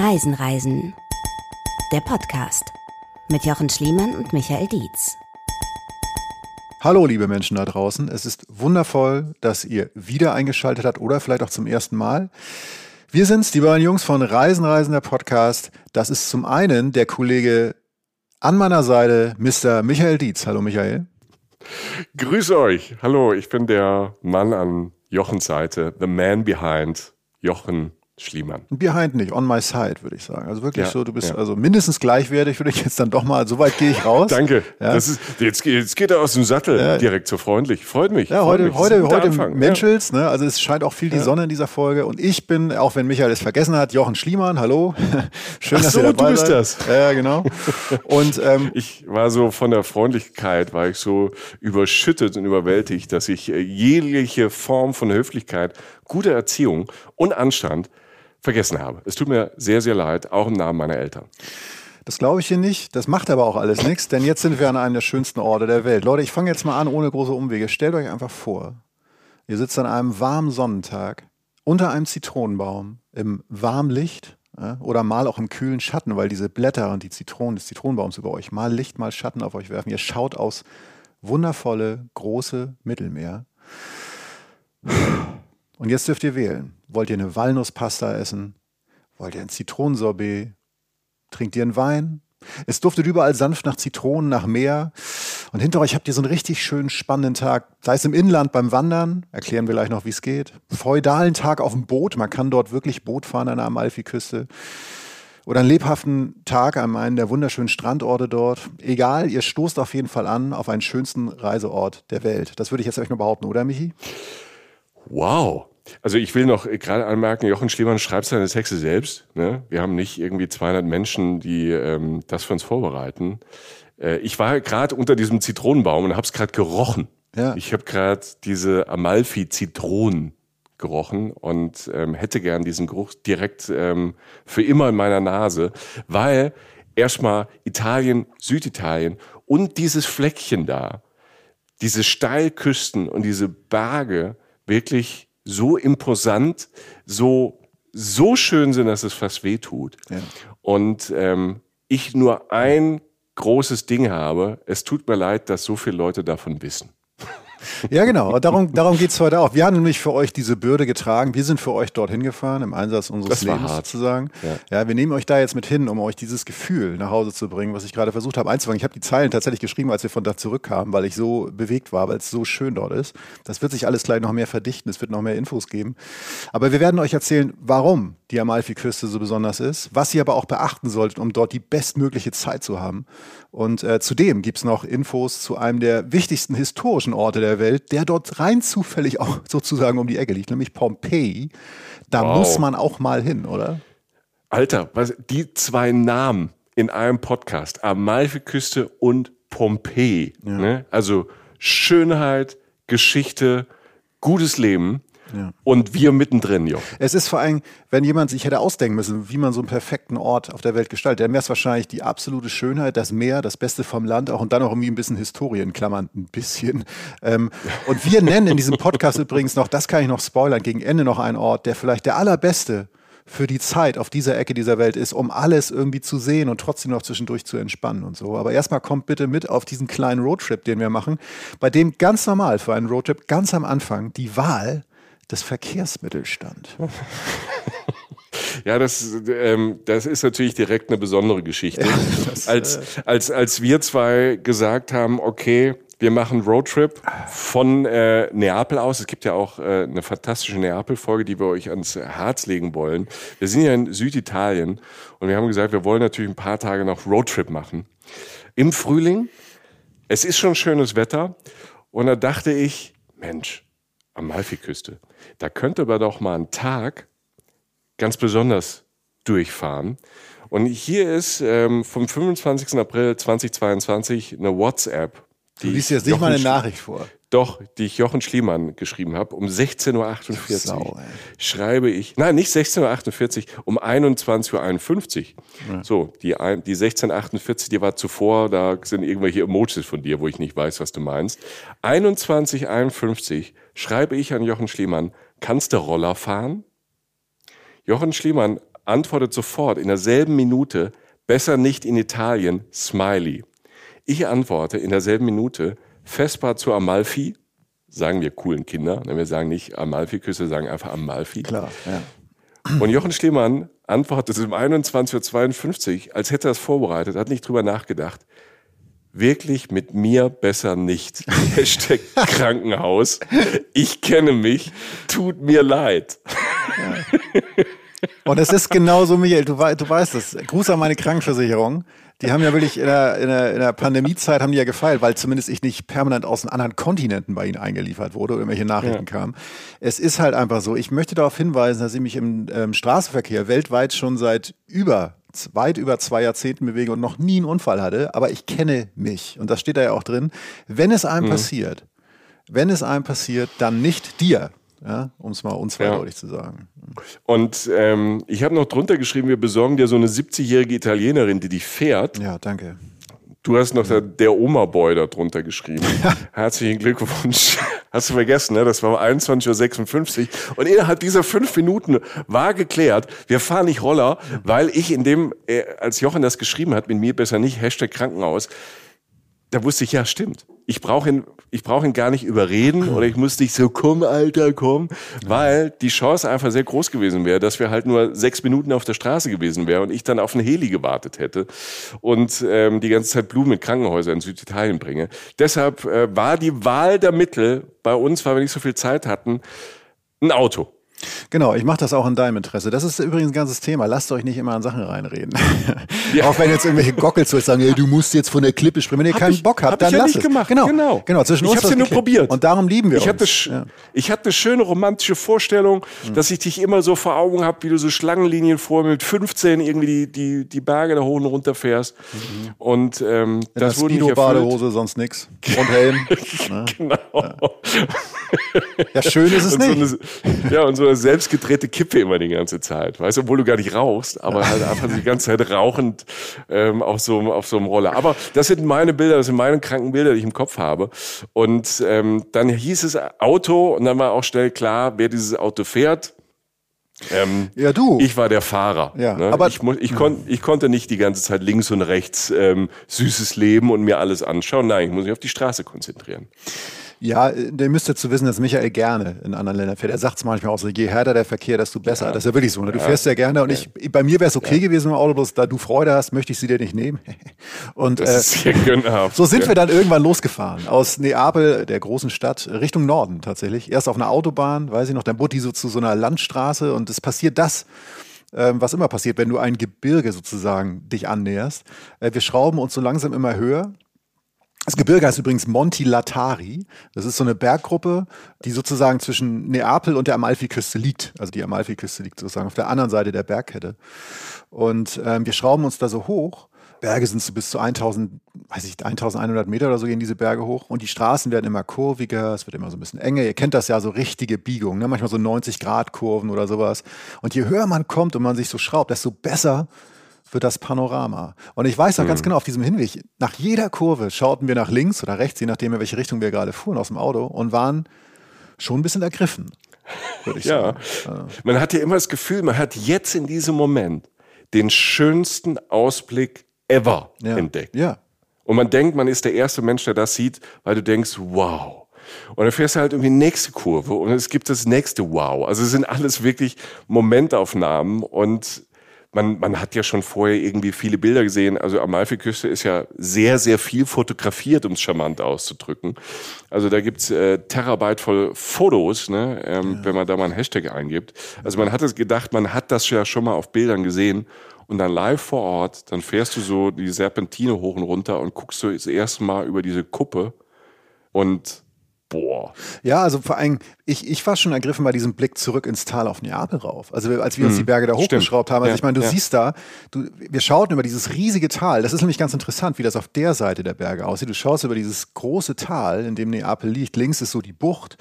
Reisen, Reisen. Der Podcast mit Jochen Schliemann und Michael Dietz. Hallo, liebe Menschen da draußen. Es ist wundervoll, dass ihr wieder eingeschaltet habt oder vielleicht auch zum ersten Mal. Wir sind's, die beiden Jungs von Reisen, Reisen, der Podcast. Das ist zum einen der Kollege an meiner Seite, Mr. Michael Dietz. Hallo, Michael. Grüß euch. Hallo, ich bin der Mann an Jochens Seite, the man behind Jochen Schliemann. Behind nicht, on my side, würde ich sagen. Also wirklich ja, so, du bist ja. also mindestens gleichwertig, würde ich jetzt dann doch mal, so weit gehe ich raus. Danke. Ja. Das ist, jetzt, jetzt geht er aus dem Sattel direkt so freundlich. Freut mich. Ja, heute, mich. heute, heute Menschels, ne? Also es scheint auch viel die Sonne in dieser Folge. Und ich bin, auch wenn Michael es vergessen hat, Jochen Schliemann, hallo. Schön, Ach dass so, ihr dabei du bist seid. das. Ja, genau. Und ähm, ich war so von der Freundlichkeit, war ich so überschüttet und überwältigt, dass ich äh, jegliche Form von Höflichkeit, gute Erziehung und Anstand vergessen habe. Es tut mir sehr, sehr leid, auch im Namen meiner Eltern. Das glaube ich hier nicht. Das macht aber auch alles nichts, denn jetzt sind wir an einem der schönsten Orte der Welt. Leute, ich fange jetzt mal an, ohne große Umwege. Stellt euch einfach vor, ihr sitzt an einem warmen Sonnentag unter einem Zitronenbaum im warmen Licht oder mal auch im kühlen Schatten, weil diese Blätter und die Zitronen des Zitronenbaums über euch mal Licht, mal Schatten auf euch werfen. Ihr schaut aus wundervolle, große Mittelmeer. Und jetzt dürft ihr wählen. Wollt ihr eine Walnusspasta essen? Wollt ihr ein Zitronensorbet? Trinkt ihr einen Wein? Es duftet überall sanft nach Zitronen, nach Meer. Und hinter euch habt ihr so einen richtig schönen, spannenden Tag. Sei es im Inland beim Wandern, erklären wir gleich noch, wie es geht. Feudalen Tag auf dem Boot, man kann dort wirklich Boot fahren an der Amalfiküste. Oder einen lebhaften Tag an einem der wunderschönen Strandorte dort. Egal, ihr stoßt auf jeden Fall an auf einen schönsten Reiseort der Welt. Das würde ich jetzt euch nur behaupten, oder Michi? Wow. Also ich will noch gerade anmerken, Jochen Schliemann schreibt seine Texte selbst. Ne? Wir haben nicht irgendwie 200 Menschen, die ähm, das für uns vorbereiten. Äh, ich war gerade unter diesem Zitronenbaum und habe es gerade gerochen. Ja. Ich habe gerade diese Amalfi-Zitronen gerochen und ähm, hätte gern diesen Geruch direkt ähm, für immer in meiner Nase, weil erstmal Italien, Süditalien und dieses Fleckchen da, diese Steilküsten und diese Berge, wirklich so imposant, so, so schön sind, dass es fast weh tut. Ja. Und ähm, ich nur ein großes Ding habe. Es tut mir leid, dass so viele Leute davon wissen. Ja, genau. Darum, darum geht es heute auch. Wir haben nämlich für euch diese Bürde getragen. Wir sind für euch dorthin gefahren, im Einsatz unseres Lebens hart. sozusagen. Ja. ja. wir nehmen euch da jetzt mit hin, um euch dieses Gefühl nach Hause zu bringen, was ich gerade versucht habe einzufangen. Ich habe die Zeilen tatsächlich geschrieben, als wir von da zurückkamen, weil ich so bewegt war, weil es so schön dort ist. Das wird sich alles gleich noch mehr verdichten. Es wird noch mehr Infos geben. Aber wir werden euch erzählen, warum die Amalfi-Küste so besonders ist, was ihr aber auch beachten solltet, um dort die bestmögliche Zeit zu haben. Und äh, zudem gibt es noch Infos zu einem der wichtigsten historischen Orte der Welt, der dort rein zufällig auch sozusagen um die Ecke liegt, nämlich Pompeji. Da wow. muss man auch mal hin, oder? Alter, was, die zwei Namen in einem Podcast, Amalfi-Küste und Pompeji. Ja. Ne? Also Schönheit, Geschichte, gutes Leben. Ja. Und wir mittendrin, jo. Es ist vor allem, wenn jemand sich hätte ausdenken müssen, wie man so einen perfekten Ort auf der Welt gestaltet, dann wäre es wahrscheinlich die absolute Schönheit, das Meer, das Beste vom Land auch und dann auch irgendwie ein bisschen Historie in Klammern, ein bisschen. Ähm, und wir nennen in diesem Podcast übrigens noch, das kann ich noch spoilern, gegen Ende noch einen Ort, der vielleicht der allerbeste für die Zeit auf dieser Ecke dieser Welt ist, um alles irgendwie zu sehen und trotzdem noch zwischendurch zu entspannen und so. Aber erstmal kommt bitte mit auf diesen kleinen Roadtrip, den wir machen, bei dem ganz normal für einen Roadtrip ganz am Anfang die Wahl des Verkehrsmittels stand. Ja, das, ähm, das ist natürlich direkt eine besondere Geschichte. Ja, das, als, äh als, als wir zwei gesagt haben, okay, wir machen Roadtrip von äh, Neapel aus. Es gibt ja auch äh, eine fantastische Neapel-Folge, die wir euch ans Herz legen wollen. Wir sind ja in Süditalien und wir haben gesagt, wir wollen natürlich ein paar Tage noch Roadtrip machen. Im Frühling. Es ist schon schönes Wetter. Und da dachte ich, Mensch, Amalfiküste. Da könnte man doch mal einen Tag ganz besonders durchfahren. Und hier ist ähm, vom 25. April 2022 eine WhatsApp. Du liest jetzt nicht mal eine Nachricht vor. Doch, die ich Jochen Schliemann geschrieben habe, um 16.48 Uhr schreibe ich, nein, nicht 16.48 Uhr, um 21.51 Uhr. Ja. So, die, die 16.48 die war zuvor, da sind irgendwelche Emojis von dir, wo ich nicht weiß, was du meinst. 21.51 schreibe ich an Jochen Schliemann, kannst du Roller fahren? Jochen Schliemann antwortet sofort in derselben Minute, besser nicht in Italien, Smiley. Ich antworte in derselben Minute, Vespa zu Amalfi, sagen wir coolen Kinder, wir sagen nicht Amalfi-Küsse, sagen einfach Amalfi. Klar, ja. Und Jochen Schliemann antwortet um 21.52 Uhr, als hätte er es vorbereitet, hat nicht drüber nachgedacht. Wirklich mit mir besser nicht. Hashtag Krankenhaus. Ich kenne mich. Tut mir leid. Ja. Und es ist genauso, Michael, du, du weißt es. Gruß an meine Krankenversicherung. Die haben ja wirklich in der, in der, in der Pandemiezeit haben die ja gefeilt, weil zumindest ich nicht permanent aus den anderen Kontinenten bei ihnen eingeliefert wurde oder irgendwelche Nachrichten ja. kamen. Es ist halt einfach so. Ich möchte darauf hinweisen, dass ich mich im ähm, Straßenverkehr weltweit schon seit über weit über zwei Jahrzehnten bewege und noch nie einen Unfall hatte, aber ich kenne mich. Und das steht da ja auch drin. Wenn es einem mhm. passiert, wenn es einem passiert, dann nicht dir ja, um es mal unzweideutig ja. zu sagen. Und ähm, ich habe noch drunter geschrieben, wir besorgen dir so eine 70-jährige Italienerin, die dich fährt. Ja, danke. Du hast noch der, der Oma-Boy da drunter geschrieben. Herzlichen Glückwunsch. Hast du vergessen, ne? Das war um 21.56 Uhr. Und innerhalb dieser fünf Minuten war geklärt, wir fahren nicht Roller, weil ich in dem, äh, als Jochen das geschrieben hat, mit mir besser nicht, Hashtag Krankenhaus, da wusste ich, ja, stimmt. Ich brauche ihn, ich brauche ihn gar nicht überreden oder ich muss nicht so, komm, Alter, komm, weil die Chance einfach sehr groß gewesen wäre, dass wir halt nur sechs Minuten auf der Straße gewesen wären und ich dann auf einen Heli gewartet hätte und ähm, die ganze Zeit Blumen in Krankenhäuser in Süditalien bringe. Deshalb äh, war die Wahl der Mittel bei uns, weil wir nicht so viel Zeit hatten, ein Auto. Genau, ich mache das auch in deinem Interesse. Das ist übrigens ein ganzes Thema. Lasst euch nicht immer an Sachen reinreden. Ja. auch wenn jetzt irgendwelche Gockels sagen, hey, du musst jetzt von der Klippe springen. Wenn ihr hab keinen ich, Bock habt, dann ja lasst es. Gemacht. Genau, genau. genau. Zwischen ich habe es ja nur probiert. Und darum lieben wir ich uns. Hatte, ja. Ich hatte eine schöne romantische Vorstellung, mhm. dass ich dich immer so vor Augen habe, wie du so Schlangenlinien vor mit 15 irgendwie die, die, die Berge da hoch und runter fährst. Mhm. Und ähm, das wurde nicht Badehose, sonst nix. Und Helm. genau. Ja. Ja. schön ist es und nicht. So eine, ja, und so eine selbstgedrehte Kippe immer die ganze Zeit, weißt du, obwohl du gar nicht rauchst, aber halt einfach die ganze Zeit rauchend ähm, auf, so, auf so einem Roller. Aber das sind meine Bilder, das sind meine kranken Bilder, die ich im Kopf habe. Und ähm, dann hieß es Auto und dann war auch schnell klar, wer dieses Auto fährt. Ähm, ja, du. Ich war der Fahrer. Ja, ne? aber ich, ich, kon, ich konnte nicht die ganze Zeit links und rechts ähm, süßes Leben und mir alles anschauen. Nein, ich muss mich auf die Straße konzentrieren. Ja, der müsste zu wissen, dass Michael gerne in anderen Ländern fährt. Er sagt es manchmal auch so, je härter der Verkehr, desto besser. Ja. Das ist ja wirklich so. Ne? Du ja. fährst ja gerne und ich, bei mir wäre es okay gewesen im Auto, bloß da du Freude hast, möchte ich sie dir nicht nehmen. und äh, ist so sind wir dann irgendwann losgefahren. Aus Neapel, der großen Stadt, Richtung Norden tatsächlich. Erst auf einer Autobahn, weiß ich noch, dann wurde die so zu so einer Landstraße und es passiert das ähm, was immer passiert, wenn du ein Gebirge sozusagen dich annäherst. Äh, wir schrauben uns so langsam immer höher das Gebirge heißt übrigens Monti Latari. Das ist so eine Berggruppe, die sozusagen zwischen Neapel und der Amalfiküste liegt. Also die Amalfiküste liegt sozusagen auf der anderen Seite der Bergkette. Und ähm, wir schrauben uns da so hoch. Berge sind so bis zu 1000, weiß ich, 1100 Meter oder so gehen diese Berge hoch. Und die Straßen werden immer kurviger, es wird immer so ein bisschen enger. Ihr kennt das ja, so richtige Biegungen, ne? manchmal so 90 Grad Kurven oder sowas. Und je höher man kommt und man sich so schraubt, desto besser für das Panorama. Und ich weiß noch mhm. ganz genau, auf diesem Hinweg, nach jeder Kurve schauten wir nach links oder rechts, je nachdem, in welche Richtung wir gerade fuhren aus dem Auto und waren schon ein bisschen ergriffen, würde ich ja. sagen. Man hat ja immer das Gefühl, man hat jetzt in diesem Moment den schönsten Ausblick ever ja. entdeckt. Ja. Und man denkt, man ist der erste Mensch, der das sieht, weil du denkst, wow. Und dann fährst du halt irgendwie nächste Kurve und es gibt das nächste Wow. Also es sind alles wirklich Momentaufnahmen und man, man hat ja schon vorher irgendwie viele Bilder gesehen. Also Amalfiküste ist ja sehr, sehr viel fotografiert, um es charmant auszudrücken. Also da gibt's äh, Terabyte voll Fotos, ne, ähm, ja. wenn man da mal einen Hashtag eingibt. Also man hat es gedacht, man hat das ja schon mal auf Bildern gesehen. Und dann live vor Ort, dann fährst du so die Serpentine hoch und runter und guckst du das erste Mal über diese Kuppe und boah. Ja, also vor allem, ich, ich war schon ergriffen bei diesem Blick zurück ins Tal auf Neapel rauf. Also als wir uns mhm. die Berge da hochgeschraubt haben. Also ja, ich meine, du ja. siehst da, du, wir schauten über dieses riesige Tal. Das ist nämlich ganz interessant, wie das auf der Seite der Berge aussieht. Du schaust über dieses große Tal, in dem Neapel liegt. Links ist so die Bucht.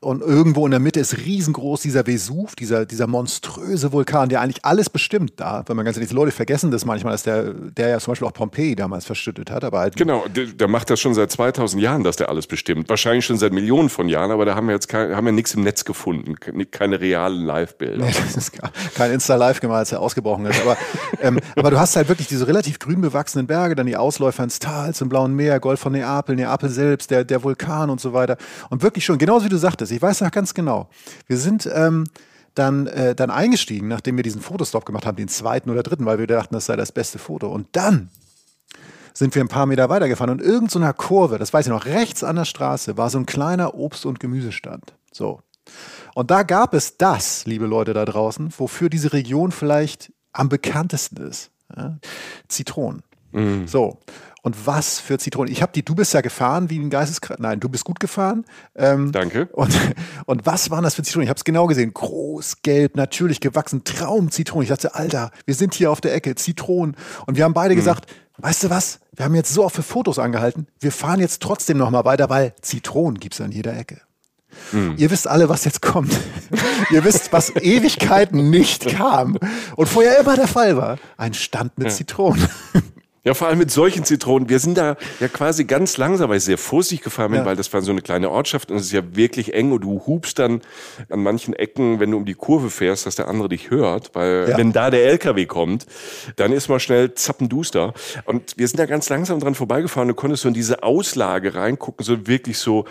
Und irgendwo in der Mitte ist riesengroß dieser Vesuv, dieser, dieser monströse Vulkan, der eigentlich alles bestimmt da. Wenn man ganz ehrlich, die Leute vergessen das manchmal, dass der, der ja zum Beispiel auch Pompeji damals verschüttet hat. Aber halt genau, der, der macht das schon seit 2000 Jahren, dass der alles bestimmt. Wahrscheinlich schon seit Millionen von Jahren, aber da haben wir jetzt kein, haben wir nichts im Netz gefunden. Keine realen Live-Bilder. Nee, das ist kein Insta-Live gemalt, als er ausgebrochen ist. Aber, ähm, aber du hast halt wirklich diese relativ grün bewachsenen Berge, dann die Ausläufer ins Tal zum Blauen Meer, Golf von Neapel, Neapel selbst, der, der Vulkan und so weiter. Und wirklich schon, genauso wie du sagtest, ich weiß noch ganz genau, wir sind ähm, dann, äh, dann eingestiegen, nachdem wir diesen Fotostop gemacht haben, den zweiten oder dritten, weil wir dachten, das sei das beste Foto. Und dann sind wir ein paar Meter weitergefahren und irgend so einer Kurve, das weiß ich noch, rechts an der Straße war so ein kleiner Obst- und Gemüsestand. So. Und da gab es das, liebe Leute da draußen, wofür diese Region vielleicht am bekanntesten ist. Ja? Zitronen. Mhm. So. Und was für Zitronen. Ich habe die, du bist ja gefahren wie ein Geisteskrank. Nein, du bist gut gefahren. Ähm, Danke. Und, und was waren das für Zitronen? Ich habe es genau gesehen. Groß, gelb, natürlich gewachsen. Traum-Zitronen. Ich dachte, Alter, wir sind hier auf der Ecke. Zitronen. Und wir haben beide mhm. gesagt, weißt du was? Wir haben jetzt so oft für Fotos angehalten. Wir fahren jetzt trotzdem nochmal weiter, weil Zitronen gibt es an jeder Ecke. Mhm. Ihr wisst alle, was jetzt kommt. Ihr wisst, was Ewigkeiten nicht kam und vorher immer der Fall war. Ein Stand mit ja. Zitronen. Ja, vor allem mit solchen Zitronen. Wir sind da ja quasi ganz langsam, weil ich sehr vorsichtig gefahren bin, ja. weil das war so eine kleine Ortschaft und es ist ja wirklich eng und du hubst dann an manchen Ecken, wenn du um die Kurve fährst, dass der andere dich hört, weil ja. wenn da der LKW kommt, dann ist mal schnell zappenduster. Und wir sind da ganz langsam dran vorbeigefahren und du konntest so in diese Auslage reingucken, so wirklich so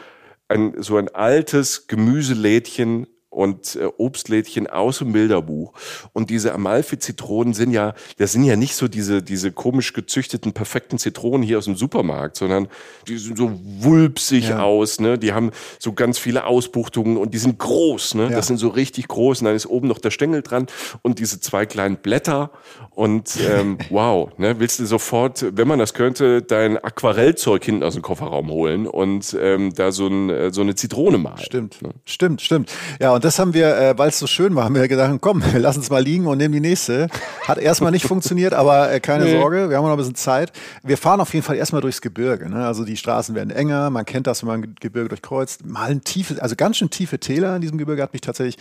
ein, so ein altes Gemüselädchen und äh, Obstlädchen aus dem Bilderbuch. Und diese Amalfi-Zitronen sind ja, das sind ja nicht so diese, diese komisch gezüchteten, perfekten Zitronen hier aus dem Supermarkt, sondern die sind so wulpsig ja. aus, ne? Die haben so ganz viele Ausbuchtungen und die sind groß, ne? Ja. Das sind so richtig groß. Und dann ist oben noch der Stängel dran und diese zwei kleinen Blätter. Und ähm, wow, ne? Willst du sofort, wenn man das könnte, dein Aquarellzeug hinten aus dem Kofferraum holen und ähm, da so, ein, äh, so eine Zitrone malen. Stimmt, ne? stimmt, stimmt. Ja, und das haben wir, äh, weil es so schön war, haben wir gedacht, komm, wir lassen es mal liegen und nehmen die nächste. Hat erstmal nicht funktioniert, aber äh, keine nee. Sorge, wir haben noch ein bisschen Zeit. Wir fahren auf jeden Fall erstmal durchs Gebirge. Ne? Also die Straßen werden enger, man kennt das, wenn man Gebirge durchkreuzt. Mal ein tiefe, also ganz schön tiefe Täler in diesem Gebirge hat mich tatsächlich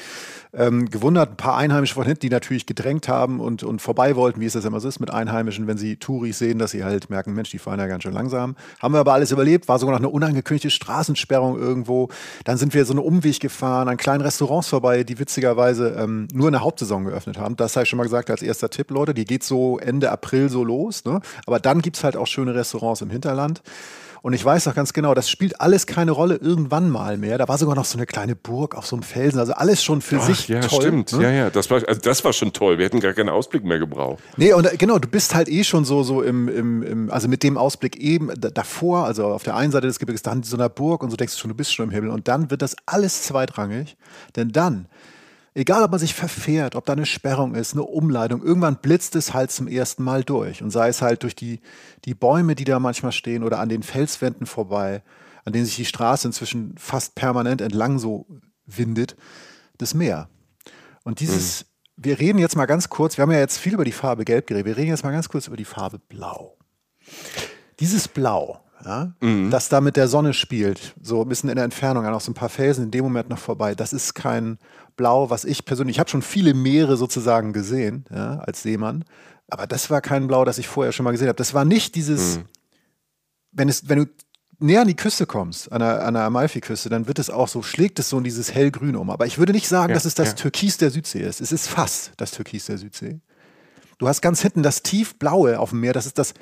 ähm, gewundert. Ein paar Einheimische von hinten, die natürlich gedrängt haben und, und vorbei wollten, wie es das immer so ist mit Einheimischen, wenn sie Touris sehen, dass sie halt merken, Mensch, die fahren ja ganz schön langsam. Haben wir aber alles überlebt, war sogar noch eine unangekündigte Straßensperrung irgendwo. Dann sind wir so einen Umweg gefahren, ein kleines Restaurant Restaurants vorbei, die witzigerweise ähm, nur in der Hauptsaison geöffnet haben. Das habe ich schon mal gesagt als erster Tipp, Leute. Die geht so Ende April so los. Ne? Aber dann gibt es halt auch schöne Restaurants im Hinterland. Und ich weiß noch ganz genau, das spielt alles keine Rolle irgendwann mal mehr. Da war sogar noch so eine kleine Burg auf so einem Felsen. Also alles schon für Ach, sich ja, toll. Stimmt, ne? ja, ja. Das war, also das war schon toll. Wir hätten gar keinen Ausblick mehr gebraucht. Nee, und äh, genau, du bist halt eh schon so, so im, im, im also mit dem Ausblick eben davor, also auf der einen Seite des Gebirges, dann so einer Burg und so denkst du schon, du bist schon im Himmel. Und dann wird das alles zweitrangig. Denn dann Egal, ob man sich verfährt, ob da eine Sperrung ist, eine Umleitung, irgendwann blitzt es halt zum ersten Mal durch. Und sei es halt durch die, die Bäume, die da manchmal stehen oder an den Felswänden vorbei, an denen sich die Straße inzwischen fast permanent entlang so windet, das Meer. Und dieses, mhm. wir reden jetzt mal ganz kurz, wir haben ja jetzt viel über die Farbe Gelb geredet, wir reden jetzt mal ganz kurz über die Farbe Blau. Dieses Blau, ja, mhm. das da mit der Sonne spielt, so ein bisschen in der Entfernung, an auch so ein paar Felsen in dem Moment noch vorbei, das ist kein Blau, was ich persönlich, ich habe schon viele Meere sozusagen gesehen, ja, als Seemann, aber das war kein Blau, das ich vorher schon mal gesehen habe. Das war nicht dieses, mhm. wenn, es, wenn du näher an die Küste kommst, an der, an der Amalfi-Küste, dann wird es auch so, schlägt es so in dieses hellgrün um. Aber ich würde nicht sagen, ja, dass es das ja. Türkis der Südsee ist. Es ist fast das Türkis der Südsee. Du hast ganz hinten das tiefblaue auf dem Meer, das ist das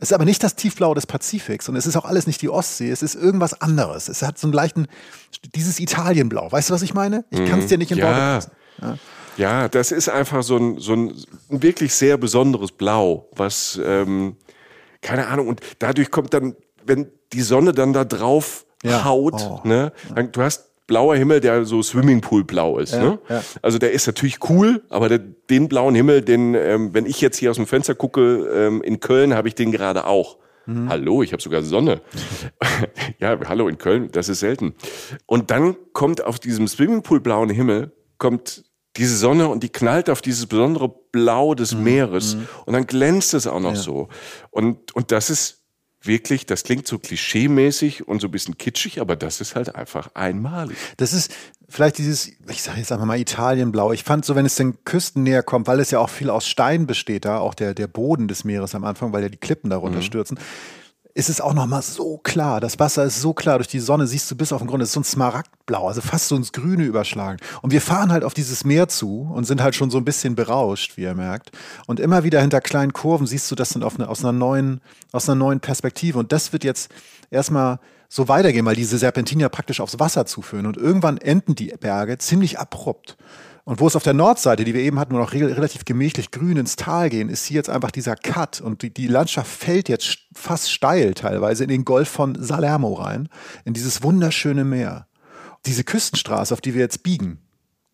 es ist aber nicht das Tiefblau des Pazifiks und es ist auch alles nicht die Ostsee, es ist irgendwas anderes. Es hat so einen leichten, dieses Italienblau. Weißt du, was ich meine? Ich kann es mhm. dir nicht in ja. Worte ja. ja, das ist einfach so ein, so ein wirklich sehr besonderes Blau, was, ähm, keine Ahnung, und dadurch kommt dann, wenn die Sonne dann da drauf ja. haut, oh. ne, dann, du hast blauer Himmel, der so Swimmingpool-blau ist. Ja, ne? ja. Also der ist natürlich cool, aber der, den blauen Himmel, den, ähm, wenn ich jetzt hier aus dem Fenster gucke, ähm, in Köln habe ich den gerade auch. Mhm. Hallo, ich habe sogar Sonne. ja, hallo in Köln, das ist selten. Und dann kommt auf diesem Swimmingpool-blauen Himmel, kommt diese Sonne und die knallt auf dieses besondere Blau des mhm. Meeres mhm. und dann glänzt es auch noch ja. so. Und, und das ist wirklich, das klingt so klischeemäßig und so ein bisschen kitschig, aber das ist halt einfach einmalig. Das ist vielleicht dieses, ich sage jetzt einfach mal Italienblau. Ich fand so, wenn es den Küsten näher kommt, weil es ja auch viel aus Stein besteht, da auch der, der Boden des Meeres am Anfang, weil ja die Klippen darunter mhm. stürzen ist es auch nochmal so klar. Das Wasser ist so klar. Durch die Sonne siehst du bis auf den Grund. Es ist so ein Smaragdblau, also fast so ins Grüne überschlagen. Und wir fahren halt auf dieses Meer zu und sind halt schon so ein bisschen berauscht, wie ihr merkt. Und immer wieder hinter kleinen Kurven siehst du das dann eine, aus, einer neuen, aus einer neuen Perspektive. Und das wird jetzt erstmal so weitergehen, weil diese Serpentinen ja praktisch aufs Wasser zuführen. Und irgendwann enden die Berge ziemlich abrupt. Und wo es auf der Nordseite, die wir eben hatten, nur noch re relativ gemächlich grün ins Tal gehen, ist hier jetzt einfach dieser Cut und die, die Landschaft fällt jetzt fast steil teilweise in den Golf von Salermo rein, in dieses wunderschöne Meer. Diese Küstenstraße, auf die wir jetzt biegen,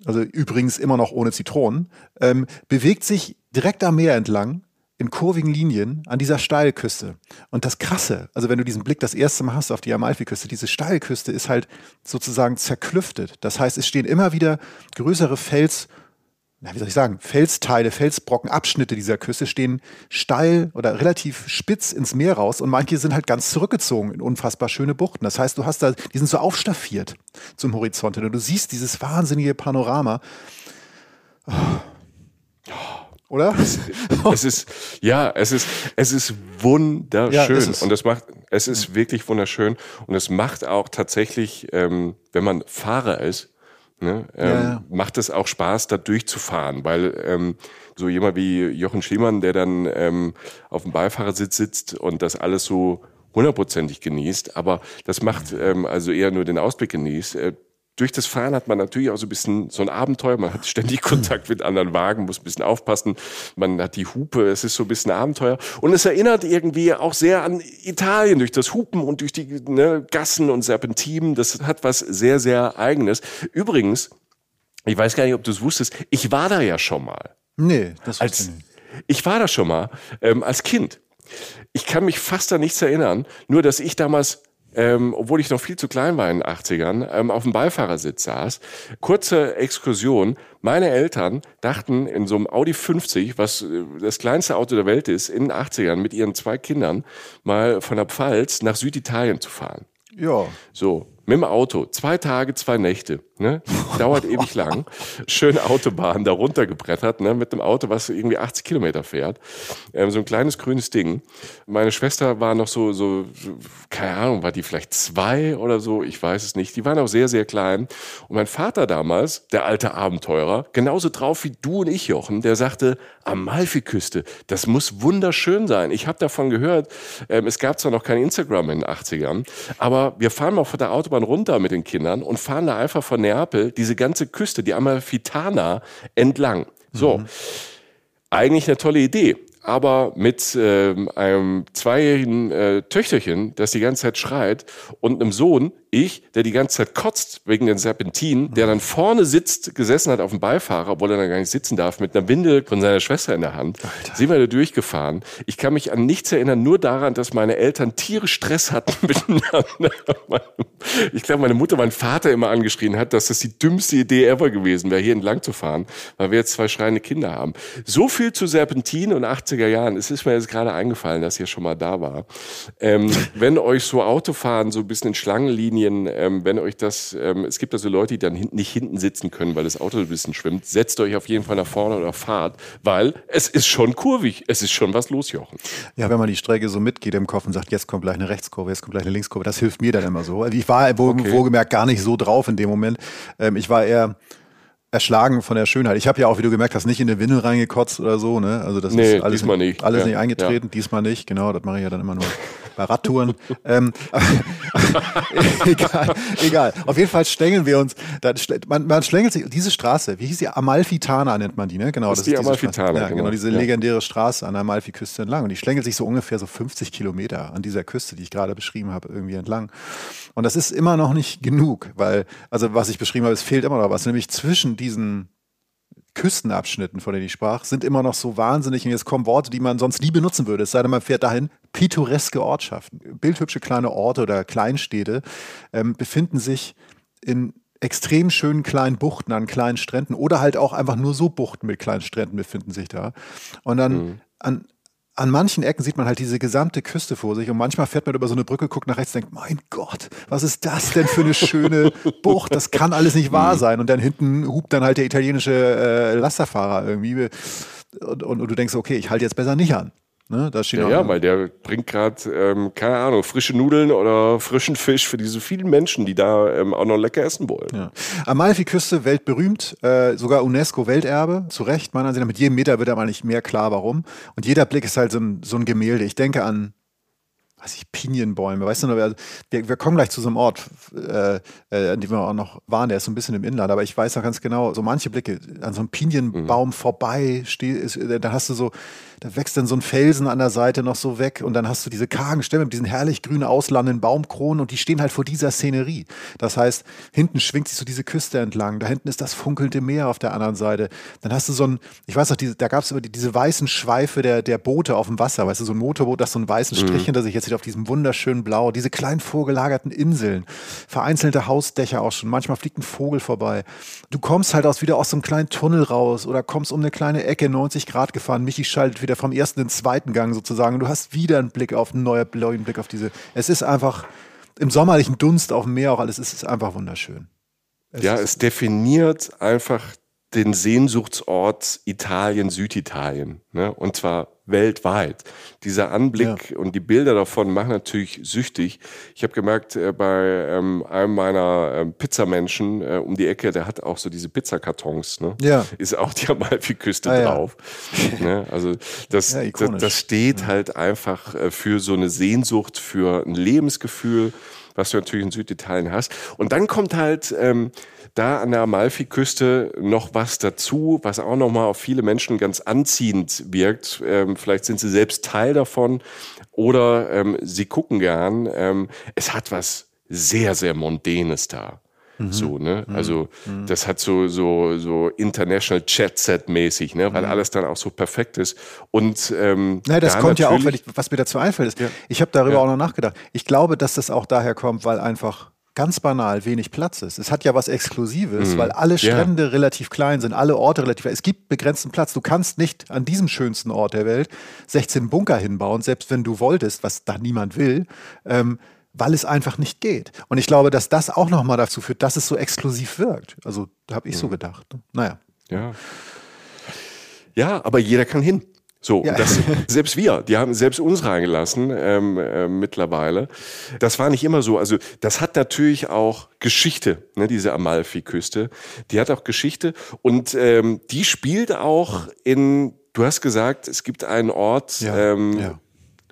also übrigens immer noch ohne Zitronen, ähm, bewegt sich direkt am Meer entlang in kurvigen Linien an dieser Steilküste. Und das Krasse, also wenn du diesen Blick das erste Mal hast auf die Amalfiküste, diese Steilküste ist halt sozusagen zerklüftet. Das heißt, es stehen immer wieder größere Fels, na, wie soll ich sagen, Felsteile, Felsbrocken, Abschnitte dieser Küste stehen steil oder relativ spitz ins Meer raus und manche sind halt ganz zurückgezogen in unfassbar schöne Buchten. Das heißt, du hast da, die sind so aufstaffiert zum Horizont und du siehst dieses wahnsinnige Panorama. Oh oder? Es, ist, ja, es ist, es ist wunderschön. Ja, es und es macht, es ist wirklich wunderschön. Und es macht auch tatsächlich, ähm, wenn man Fahrer ist, ne, ähm, ja. macht es auch Spaß, da durchzufahren, weil ähm, so jemand wie Jochen Schliemann, der dann ähm, auf dem Beifahrersitz sitzt und das alles so hundertprozentig genießt, aber das macht ähm, also eher nur den Ausblick genießt. Äh, durch das Fahren hat man natürlich auch so ein bisschen so ein Abenteuer. Man hat ständig Kontakt mit anderen Wagen, muss ein bisschen aufpassen. Man hat die Hupe, es ist so ein bisschen Abenteuer. Und es erinnert irgendwie auch sehr an Italien durch das Hupen und durch die ne, Gassen und Serpentinen. Das hat was sehr, sehr Eigenes. Übrigens, ich weiß gar nicht, ob du es wusstest, ich war da ja schon mal. Nee, das als, ich nicht. Ich war da schon mal ähm, als Kind. Ich kann mich fast an nichts erinnern, nur dass ich damals ähm, obwohl ich noch viel zu klein war in den 80ern, ähm, auf dem Beifahrersitz saß. Kurze Exkursion. Meine Eltern dachten in so einem Audi 50, was äh, das kleinste Auto der Welt ist, in den 80ern mit ihren zwei Kindern mal von der Pfalz nach Süditalien zu fahren. Ja. So, mit dem Auto. Zwei Tage, zwei Nächte. Ne? Dauert ewig lang. Schöne Autobahn da runtergebrettert, ne? mit einem Auto, was irgendwie 80 Kilometer fährt. Ähm, so ein kleines grünes Ding. Meine Schwester war noch so, so, keine Ahnung, war die vielleicht zwei oder so, ich weiß es nicht. Die waren auch sehr, sehr klein. Und mein Vater damals, der alte Abenteurer, genauso drauf wie du und ich, Jochen, der sagte, Amalfiküste, das muss wunderschön sein. Ich habe davon gehört, ähm, es gab zwar noch kein Instagram in den 80ern, aber wir fahren mal von der Autobahn Autobahn runter mit den Kindern und fahren da einfach von Neapel diese ganze Küste, die Amalfitana, entlang. So. Mhm. Eigentlich eine tolle Idee aber mit äh, einem zweijährigen äh, Töchterchen, das die ganze Zeit schreit, und einem Sohn, ich, der die ganze Zeit kotzt wegen den Serpentinen, der dann vorne sitzt, gesessen hat auf dem Beifahrer, obwohl er dann gar nicht sitzen darf, mit einer Windel von seiner Schwester in der Hand, Alter. sind wir da durchgefahren. Ich kann mich an nichts erinnern, nur daran, dass meine Eltern tierisch Stress hatten miteinander. Ich glaube, meine Mutter meinen Vater immer angeschrien hat, dass das die dümmste Idee ever gewesen wäre, hier entlang zu fahren, weil wir jetzt zwei schreiende Kinder haben. So viel zu Serpentinen und 80er Jahren. Es ist mir jetzt gerade eingefallen, dass ihr schon mal da war. Ähm, wenn euch so Autofahren so ein bisschen in Schlangenlinien Linien, ähm, wenn euch das, ähm, es gibt also Leute, die dann hin, nicht hinten sitzen können, weil das Auto ein bisschen schwimmt, setzt euch auf jeden Fall nach vorne oder fahrt, weil es ist schon kurvig, es ist schon was los, Jochen. Ja, wenn man die Strecke so mitgeht im Kopf und sagt, jetzt kommt gleich eine Rechtskurve, jetzt kommt gleich eine Linkskurve, das hilft mir dann immer so. Also ich war wo, okay. wohlgemerkt gar nicht so drauf in dem Moment. Ähm, ich war eher erschlagen von der Schönheit. Ich habe ja auch, wie du gemerkt hast, nicht in den Windel reingekotzt oder so. Ne? Also das nee, ist alles, diesmal nicht, alles ja. nicht eingetreten, ja. diesmal nicht. Genau, das mache ich ja dann immer nur bei Radtouren. ähm, egal, egal. Auf jeden Fall stängeln wir uns. Man, man schlängelt sich, diese Straße, wie hieß die? Amalfitana nennt man die, ne? Genau, das, das ist die Amalfitana. Ja, genau, genau diese legendäre Straße an der Amalfiküste entlang. Und die schlängelt sich so ungefähr so 50 Kilometer an dieser Küste, die ich gerade beschrieben habe, irgendwie entlang. Und das ist immer noch nicht genug, weil, also was ich beschrieben habe, es fehlt immer noch was, nämlich zwischen diesen Küstenabschnitten, von denen ich sprach, sind immer noch so wahnsinnig. Und jetzt kommen Worte, die man sonst nie benutzen würde. Es sei denn, man fährt dahin. Pittoreske Ortschaften, bildhübsche kleine Orte oder Kleinstädte ähm, befinden sich in extrem schönen kleinen Buchten an kleinen Stränden oder halt auch einfach nur so Buchten mit kleinen Stränden befinden sich da. Und dann mhm. an an manchen Ecken sieht man halt diese gesamte Küste vor sich und manchmal fährt man über so eine Brücke, guckt nach rechts, denkt, mein Gott, was ist das denn für eine schöne Bucht? Das kann alles nicht wahr mhm. sein. Und dann hinten hupt dann halt der italienische äh, Lasterfahrer irgendwie und, und, und du denkst, okay, ich halte jetzt besser nicht an. Ne? Da steht ja, ja, weil der bringt gerade, ähm, keine Ahnung, frische Nudeln oder frischen Fisch für diese vielen Menschen, die da ähm, auch noch lecker essen wollen. Ja. Amalfi-Küste, weltberühmt, äh, sogar UNESCO-Welterbe, zu Recht, meiner Ansicht nach. Mit jedem Meter wird aber nicht mehr klar, warum. Und jeder Blick ist halt so ein, so ein Gemälde. Ich denke an weiß ich, Pinienbäume. Weißt du noch, wir, wir kommen gleich zu so einem Ort, äh, äh, an dem wir auch noch waren, der ist so ein bisschen im Inland, aber ich weiß noch ganz genau, so manche Blicke an so einem Pinienbaum mhm. vorbei, steh, ist, da hast du so, da wächst dann so ein Felsen an der Seite noch so weg und dann hast du diese kargen Stämme mit diesen herrlich grün auslandenden Baumkronen und die stehen halt vor dieser Szenerie. Das heißt, hinten schwingt sich so diese Küste entlang, da hinten ist das funkelnde Meer auf der anderen Seite. Dann hast du so ein, ich weiß noch, diese, da gab es die, diese weißen Schweife der, der Boote auf dem Wasser, weißt du, so ein Motorboot, das so einen weißen Strich mhm. hinter sich jetzt sieht auf diesem wunderschönen Blau, diese kleinen vorgelagerten Inseln, vereinzelte Hausdächer auch schon, manchmal fliegt ein Vogel vorbei. Du kommst halt aus wieder aus so einem kleinen Tunnel raus oder kommst um eine kleine Ecke 90 Grad gefahren, Michi schaltet wieder wieder vom ersten in den zweiten Gang sozusagen. Du hast wieder einen Blick auf einen neuen Blick auf diese. Es ist einfach im sommerlichen Dunst auf dem Meer auch alles. Es ist einfach wunderschön. Es ja, es definiert einfach den Sehnsuchtsort Italien, Süditalien. Ne? Und zwar weltweit. Dieser Anblick ja. und die Bilder davon machen natürlich süchtig. Ich habe gemerkt, äh, bei ähm, einem meiner äh, Pizzamenschen äh, um die Ecke, der hat auch so diese Pizzakartons. Ne? Ja. Ist auch die Amalfi-Küste ah, drauf. Ja. ne? Also das, ja, das, das, steht halt einfach äh, für so eine Sehnsucht, für ein Lebensgefühl was du natürlich in Süditalien hast. Und dann kommt halt ähm, da an der Amalfi-Küste noch was dazu, was auch nochmal auf viele Menschen ganz anziehend wirkt. Ähm, vielleicht sind sie selbst Teil davon oder ähm, sie gucken gern. Ähm, es hat was sehr, sehr Mondänes da. Mhm. So, ne? Mhm. Also, mhm. das hat so, so, so International Chat-Set-mäßig, ne? Weil mhm. alles dann auch so perfekt ist. Und, ähm, Nein, das da kommt ja auch, ich, was mir dazu einfällt, ist, ja. ich habe darüber ja. auch noch nachgedacht. Ich glaube, dass das auch daher kommt, weil einfach ganz banal wenig Platz ist. Es hat ja was Exklusives, mhm. weil alle Strände ja. relativ klein sind, alle Orte relativ klein. Es gibt begrenzten Platz. Du kannst nicht an diesem schönsten Ort der Welt 16 Bunker hinbauen, selbst wenn du wolltest, was da niemand will. Ähm, weil es einfach nicht geht. Und ich glaube, dass das auch nochmal dazu führt, dass es so exklusiv wirkt. Also, da habe ich so gedacht. Naja. Ja. Ja, aber jeder kann hin. So, ja. das, selbst wir, die haben selbst uns reingelassen ähm, äh, mittlerweile. Das war nicht immer so. Also das hat natürlich auch Geschichte, ne, diese Amalfi-Küste. Die hat auch Geschichte und ähm, die spielt auch in, du hast gesagt, es gibt einen Ort, ja. Ähm, ja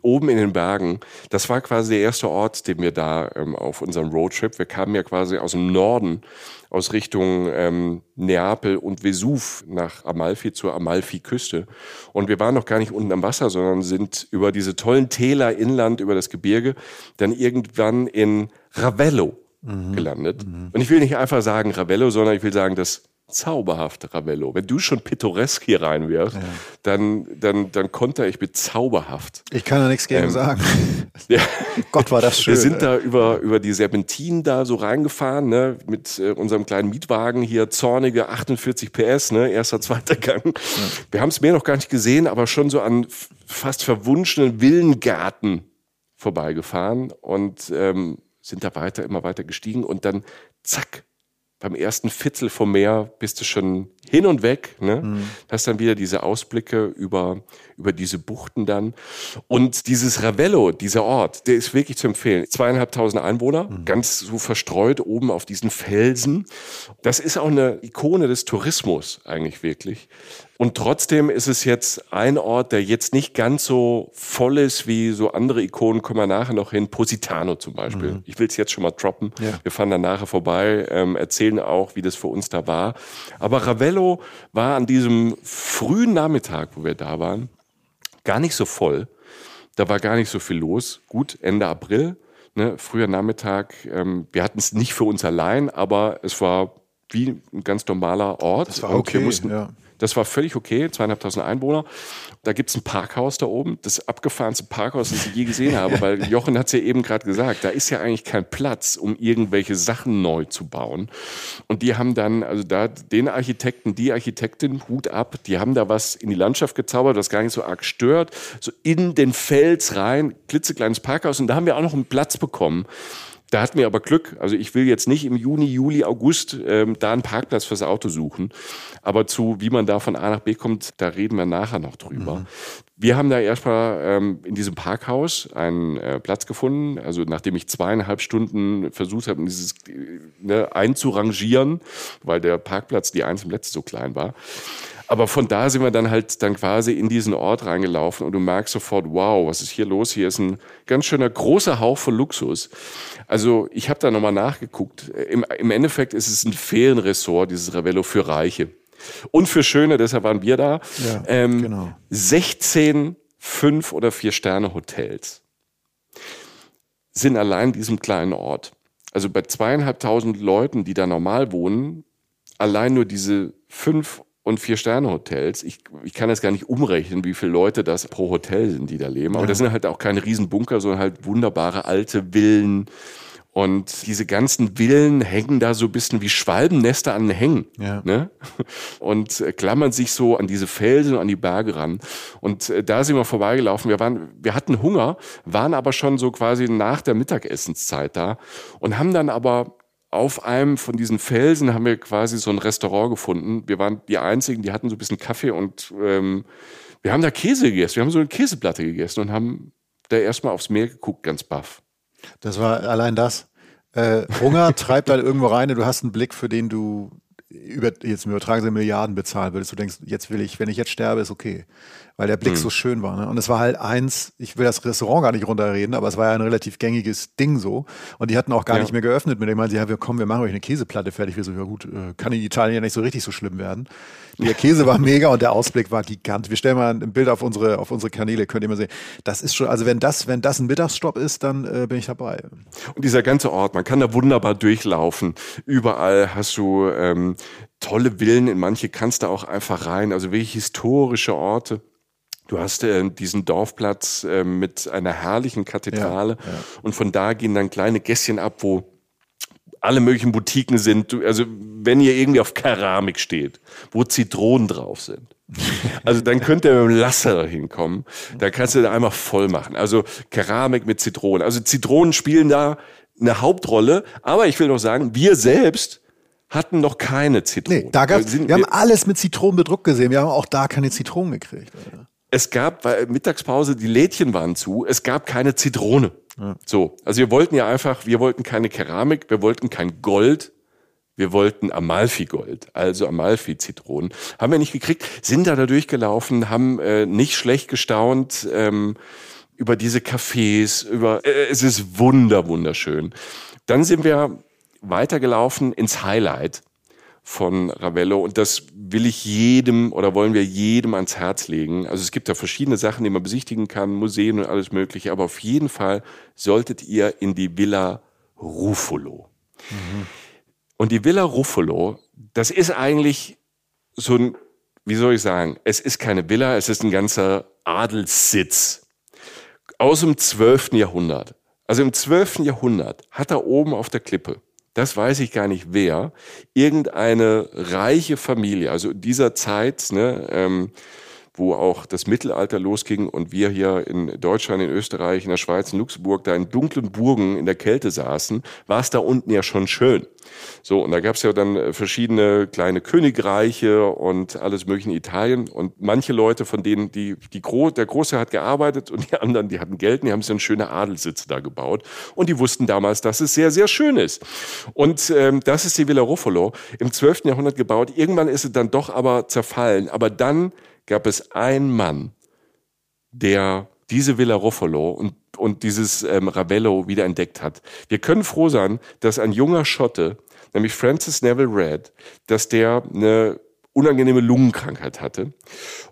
oben in den Bergen. Das war quasi der erste Ort, den wir da ähm, auf unserem Roadtrip, wir kamen ja quasi aus dem Norden, aus Richtung ähm, Neapel und Vesuv nach Amalfi zur Amalfi-Küste. Und wir waren noch gar nicht unten am Wasser, sondern sind über diese tollen Täler inland, über das Gebirge, dann irgendwann in Ravello mhm. gelandet. Mhm. Und ich will nicht einfach sagen Ravello, sondern ich will sagen das zauberhaft, Ravello. Wenn du schon pittoresk hier reinwirfst, ja. dann, dann, dann konnte ich mit zauberhaft. Ich kann da nichts gegen ähm, sagen. Ja. Gott, war das schön. Wir sind da über, über die Serpentinen da so reingefahren, ne, mit äh, unserem kleinen Mietwagen hier, zornige 48 PS, ne, erster, zweiter Gang. Ja. Wir haben es mehr noch gar nicht gesehen, aber schon so an fast verwunschenen Villengarten vorbeigefahren und ähm, sind da weiter, immer weiter gestiegen und dann zack, beim ersten Viertel vom Meer bist du schon hin und weg. Ne? Mhm. Hast dann wieder diese Ausblicke über, über diese Buchten dann. Und dieses Ravello, dieser Ort, der ist wirklich zu empfehlen. Zweieinhalbtausend Einwohner, mhm. ganz so verstreut oben auf diesen Felsen. Das ist auch eine Ikone des Tourismus eigentlich wirklich. Und trotzdem ist es jetzt ein Ort, der jetzt nicht ganz so voll ist wie so andere Ikonen, kommen wir nachher noch hin. Positano zum Beispiel. Mhm. Ich will es jetzt schon mal droppen. Ja. Wir fahren dann nachher vorbei, ähm, erzählen auch, wie das für uns da war. Aber Ravello war an diesem frühen Nachmittag, wo wir da waren, gar nicht so voll. Da war gar nicht so viel los. Gut, Ende April, ne, früher Nachmittag. Ähm, wir hatten es nicht für uns allein, aber es war wie ein ganz normaler Ort. Das war okay, wir mussten, ja Das war völlig okay, zweieinhalbtausend Einwohner. Da gibt es ein Parkhaus da oben, das abgefahrenste Parkhaus, das ich je gesehen habe, weil Jochen hat es ja eben gerade gesagt, da ist ja eigentlich kein Platz, um irgendwelche Sachen neu zu bauen. Und die haben dann, also da den Architekten, die Architektin, Hut ab, die haben da was in die Landschaft gezaubert, das gar nicht so arg stört, so in den Fels rein, klitzekleines Parkhaus. Und da haben wir auch noch einen Platz bekommen da hatten wir aber Glück. Also ich will jetzt nicht im Juni, Juli, August ähm, da einen Parkplatz fürs Auto suchen. Aber zu, wie man da von A nach B kommt, da reden wir nachher noch drüber. Mhm. Wir haben da erstmal ähm, in diesem Parkhaus einen äh, Platz gefunden. Also nachdem ich zweieinhalb Stunden versucht habe, dieses ne, einzurangieren, weil der Parkplatz die einzelnen Plätze so klein war. Aber von da sind wir dann halt dann quasi in diesen Ort reingelaufen und du merkst sofort, wow, was ist hier los? Hier ist ein ganz schöner großer Hauch von Luxus. Also ich habe da nochmal nachgeguckt. Im, Im Endeffekt ist es ein Ferienressort, dieses Ravello für Reiche. Und für Schöne, deshalb waren wir da. Ja, ähm, genau. 16 fünf oder vier Sterne Hotels sind allein in diesem kleinen Ort. Also bei zweieinhalbtausend Leuten, die da normal wohnen, allein nur diese fünf und Vier-Sterne-Hotels. Ich, ich kann das gar nicht umrechnen, wie viele Leute das pro Hotel sind, die da leben. Aber ja. das sind halt auch keine Riesenbunker, sondern halt wunderbare alte Villen. Und diese ganzen Villen hängen da so ein bisschen wie Schwalbennester an den Hängen. Ja. Ne? Und äh, klammern sich so an diese Felsen und an die Berge ran. Und äh, da sind wir vorbeigelaufen. Wir waren, wir hatten Hunger, waren aber schon so quasi nach der Mittagessenszeit da und haben dann aber auf einem von diesen Felsen haben wir quasi so ein Restaurant gefunden. Wir waren die Einzigen, die hatten so ein bisschen Kaffee und ähm, wir haben da Käse gegessen. Wir haben so eine Käseplatte gegessen und haben da erstmal aufs Meer geguckt, ganz baff. Das war allein das. Äh, Hunger treibt halt irgendwo rein. Du hast einen Blick, für den du über, jetzt im übertragen Sinne Milliarden bezahlen würdest. Du denkst, jetzt will ich, wenn ich jetzt sterbe, ist okay weil der Blick mhm. so schön war. Ne? Und es war halt eins, ich will das Restaurant gar nicht runterreden, aber es war ja ein relativ gängiges Ding so. Und die hatten auch gar ja. nicht mehr geöffnet mit dem, meinen sie, ja, wir kommen, wir machen euch eine Käseplatte fertig. Wir so, ja gut, äh, kann in Italien ja nicht so richtig so schlimm werden. Der Käse war mega und der Ausblick war gigantisch. Wir stellen mal ein Bild auf unsere, auf unsere Kanäle, könnt ihr mal sehen. Das ist schon, also wenn das, wenn das ein Mittagsstopp ist, dann äh, bin ich dabei. Und dieser ganze Ort, man kann da wunderbar durchlaufen. Überall hast du ähm, tolle Villen, in manche kannst du auch einfach rein, also wirklich historische Orte. Du hast äh, diesen Dorfplatz äh, mit einer herrlichen Kathedrale ja, ja. und von da gehen dann kleine Gässchen ab, wo alle möglichen Boutiquen sind. Also wenn ihr irgendwie auf Keramik steht, wo Zitronen drauf sind. Also dann könnt ihr mit dem Lasser hinkommen. Da kannst du da einmal voll machen. Also Keramik mit Zitronen. Also Zitronen spielen da eine Hauptrolle. Aber ich will noch sagen, wir selbst hatten noch keine Zitronen. Nee, da gab's, wir, wir haben alles mit Zitronen bedruckt gesehen. Wir haben auch da keine Zitronen gekriegt. Alter es gab weil Mittagspause, die Lädchen waren zu, es gab keine Zitrone. Ja. So, also wir wollten ja einfach, wir wollten keine Keramik, wir wollten kein Gold, wir wollten Amalfi-Gold, also Amalfi-Zitronen. Haben wir nicht gekriegt, sind da da durchgelaufen, haben äh, nicht schlecht gestaunt ähm, über diese Cafés, über äh, es ist wunder wunderschön. Dann sind wir weitergelaufen ins Highlight von Ravello und das will ich jedem oder wollen wir jedem ans Herz legen. Also es gibt da verschiedene Sachen, die man besichtigen kann, Museen und alles mögliche, aber auf jeden Fall solltet ihr in die Villa Ruffolo. Mhm. Und die Villa Ruffolo, das ist eigentlich so ein, wie soll ich sagen, es ist keine Villa, es ist ein ganzer Adelssitz aus dem 12. Jahrhundert. Also im 12. Jahrhundert hat da oben auf der Klippe das weiß ich gar nicht wer, irgendeine reiche Familie, also dieser Zeit, ne, ähm, wo auch das Mittelalter losging und wir hier in Deutschland, in Österreich, in der Schweiz, in Luxemburg da in dunklen Burgen in der Kälte saßen, war es da unten ja schon schön. So, und da gab es ja dann äh, verschiedene kleine Königreiche und alles mögliche in Italien. Und manche Leute, von denen die, die Gro der Große hat gearbeitet und die anderen, die hatten Geld und die haben sich dann schöne Adelssitze da gebaut. Und die wussten damals, dass es sehr, sehr schön ist. Und ähm, das ist die Villa Ruffalo, im 12. Jahrhundert gebaut. Irgendwann ist sie dann doch aber zerfallen. Aber dann gab es einen Mann, der diese Villa Ruffalo und, und dieses ähm, Ravello wieder entdeckt hat. Wir können froh sein, dass ein junger Schotte, nämlich Francis Neville Red, dass der eine unangenehme Lungenkrankheit hatte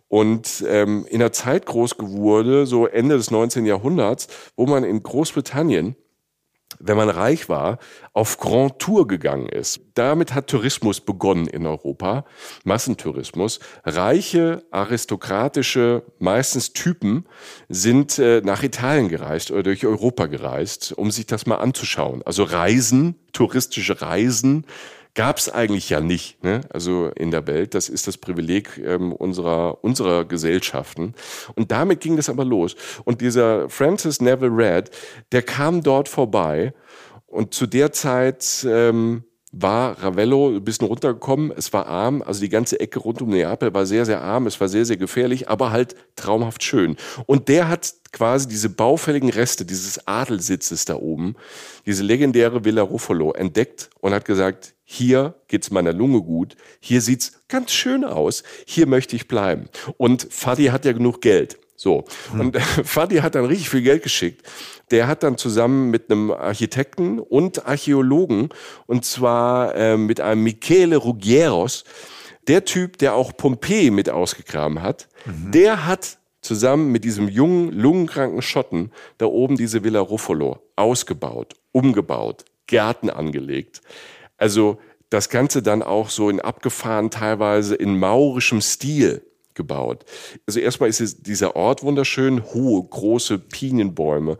und ähm, in der Zeit groß geworden, so Ende des 19. Jahrhunderts, wo man in Großbritannien wenn man reich war, auf Grand Tour gegangen ist. Damit hat Tourismus begonnen in Europa, Massentourismus. Reiche, aristokratische, meistens Typen sind äh, nach Italien gereist oder durch Europa gereist, um sich das mal anzuschauen. Also Reisen, touristische Reisen gab es eigentlich ja nicht, ne? also in der Welt. Das ist das Privileg ähm, unserer, unserer Gesellschaften. Und damit ging das aber los. Und dieser Francis Neville Red, der kam dort vorbei und zu der Zeit ähm, war Ravello ein bisschen runtergekommen. Es war arm, also die ganze Ecke rund um Neapel war sehr, sehr arm. Es war sehr, sehr gefährlich, aber halt traumhaft schön. Und der hat quasi diese baufälligen Reste dieses Adelsitzes da oben, diese legendäre Villa Ruffalo entdeckt und hat gesagt, hier geht's meiner Lunge gut, hier sieht's ganz schön aus, hier möchte ich bleiben. Und Fadi hat ja genug Geld. So. Hm. Und Fadi hat dann richtig viel Geld geschickt. Der hat dann zusammen mit einem Architekten und Archäologen, und zwar äh, mit einem Michele Ruggieros, der Typ, der auch Pompeji mit ausgegraben hat, mhm. der hat zusammen mit diesem jungen, lungenkranken Schotten da oben diese Villa Ruffolo ausgebaut, umgebaut, Gärten angelegt. Also das Ganze dann auch so in abgefahren, teilweise in maurischem Stil gebaut. Also erstmal ist dieser Ort wunderschön, hohe, große Pinienbäume.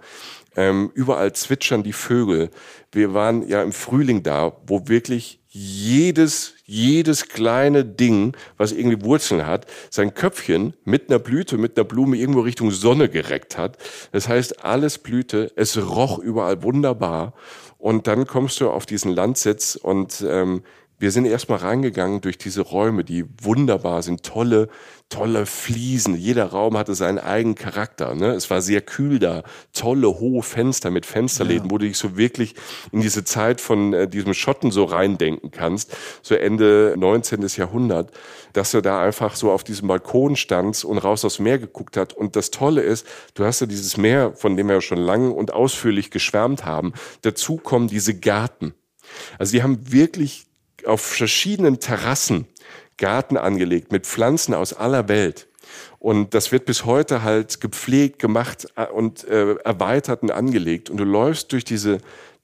Ähm, überall zwitschern die Vögel. Wir waren ja im Frühling da, wo wirklich jedes, jedes kleine Ding, was irgendwie Wurzeln hat, sein Köpfchen mit einer Blüte, mit einer Blume irgendwo Richtung Sonne gereckt hat. Das heißt, alles Blüte, es roch überall wunderbar. Und dann kommst du auf diesen Landsitz und ähm, wir sind erstmal reingegangen durch diese Räume, die wunderbar sind, tolle, tolle Fliesen. Jeder Raum hatte seinen eigenen Charakter. Ne? Es war sehr kühl da, tolle hohe Fenster mit Fensterläden, ja. wo du dich so wirklich in diese Zeit von äh, diesem Schotten so reindenken kannst, so Ende 19. Jahrhundert, dass du da einfach so auf diesem Balkon standst und raus aufs Meer geguckt hat. Und das Tolle ist, du hast ja dieses Meer, von dem wir ja schon lange und ausführlich geschwärmt haben. Dazu kommen diese Garten. Also die haben wirklich auf verschiedenen Terrassen Garten angelegt mit Pflanzen aus aller Welt. Und das wird bis heute halt gepflegt, gemacht äh, und äh, erweitert und angelegt. Und du läufst durch diese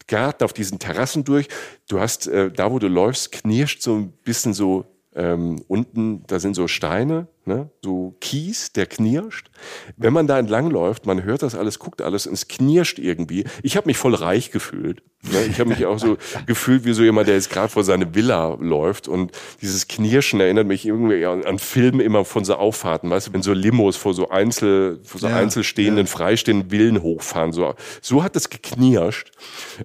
Garten auf diesen Terrassen durch. Du hast, äh, da wo du läufst, knirscht so ein bisschen so ähm, unten, da sind so Steine, ne? so Kies, der knirscht. Wenn man da entlang läuft, man hört das alles, guckt alles und es knirscht irgendwie. Ich habe mich voll reich gefühlt. Ne? Ich habe mich auch so gefühlt wie so jemand, der jetzt gerade vor seine Villa läuft und dieses Knirschen erinnert mich irgendwie an, an Filme immer von so Auffahrten, weißt du, wenn so Limos vor so einzel, vor so ja, einzelstehenden, ja. freistehenden Villen hochfahren. So, so hat es geknirscht,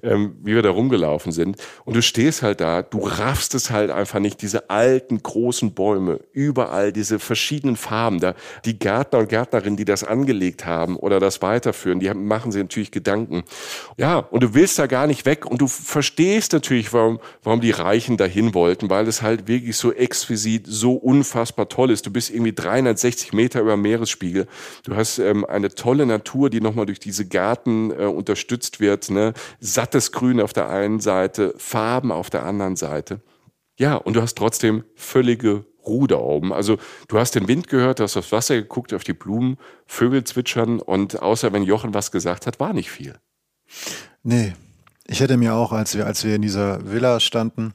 ähm, wie wir da rumgelaufen sind. Und du stehst halt da, du raffst es halt einfach nicht, diese alten, großen Bäume, überall diese verschiedenen Farben, da die Gärtner und Gärtnerinnen, die das angelegt haben oder das weiterführen, die machen sich natürlich Gedanken. Ja, und du willst da gar nicht weg und du verstehst natürlich, warum, warum die Reichen dahin wollten, weil es halt wirklich so exquisit, so unfassbar toll ist. Du bist irgendwie 360 Meter über Meeresspiegel. Du hast ähm, eine tolle Natur, die nochmal durch diese Garten äh, unterstützt wird. Ne? Sattes Grün auf der einen Seite, Farben auf der anderen Seite. Ja, und du hast trotzdem völlige Ruhe da oben. Also du hast den Wind gehört, du hast aufs Wasser geguckt, auf die Blumen, Vögel zwitschern und außer wenn Jochen was gesagt hat, war nicht viel. Nee, ich hätte mir auch, als wir, als wir in dieser Villa standen,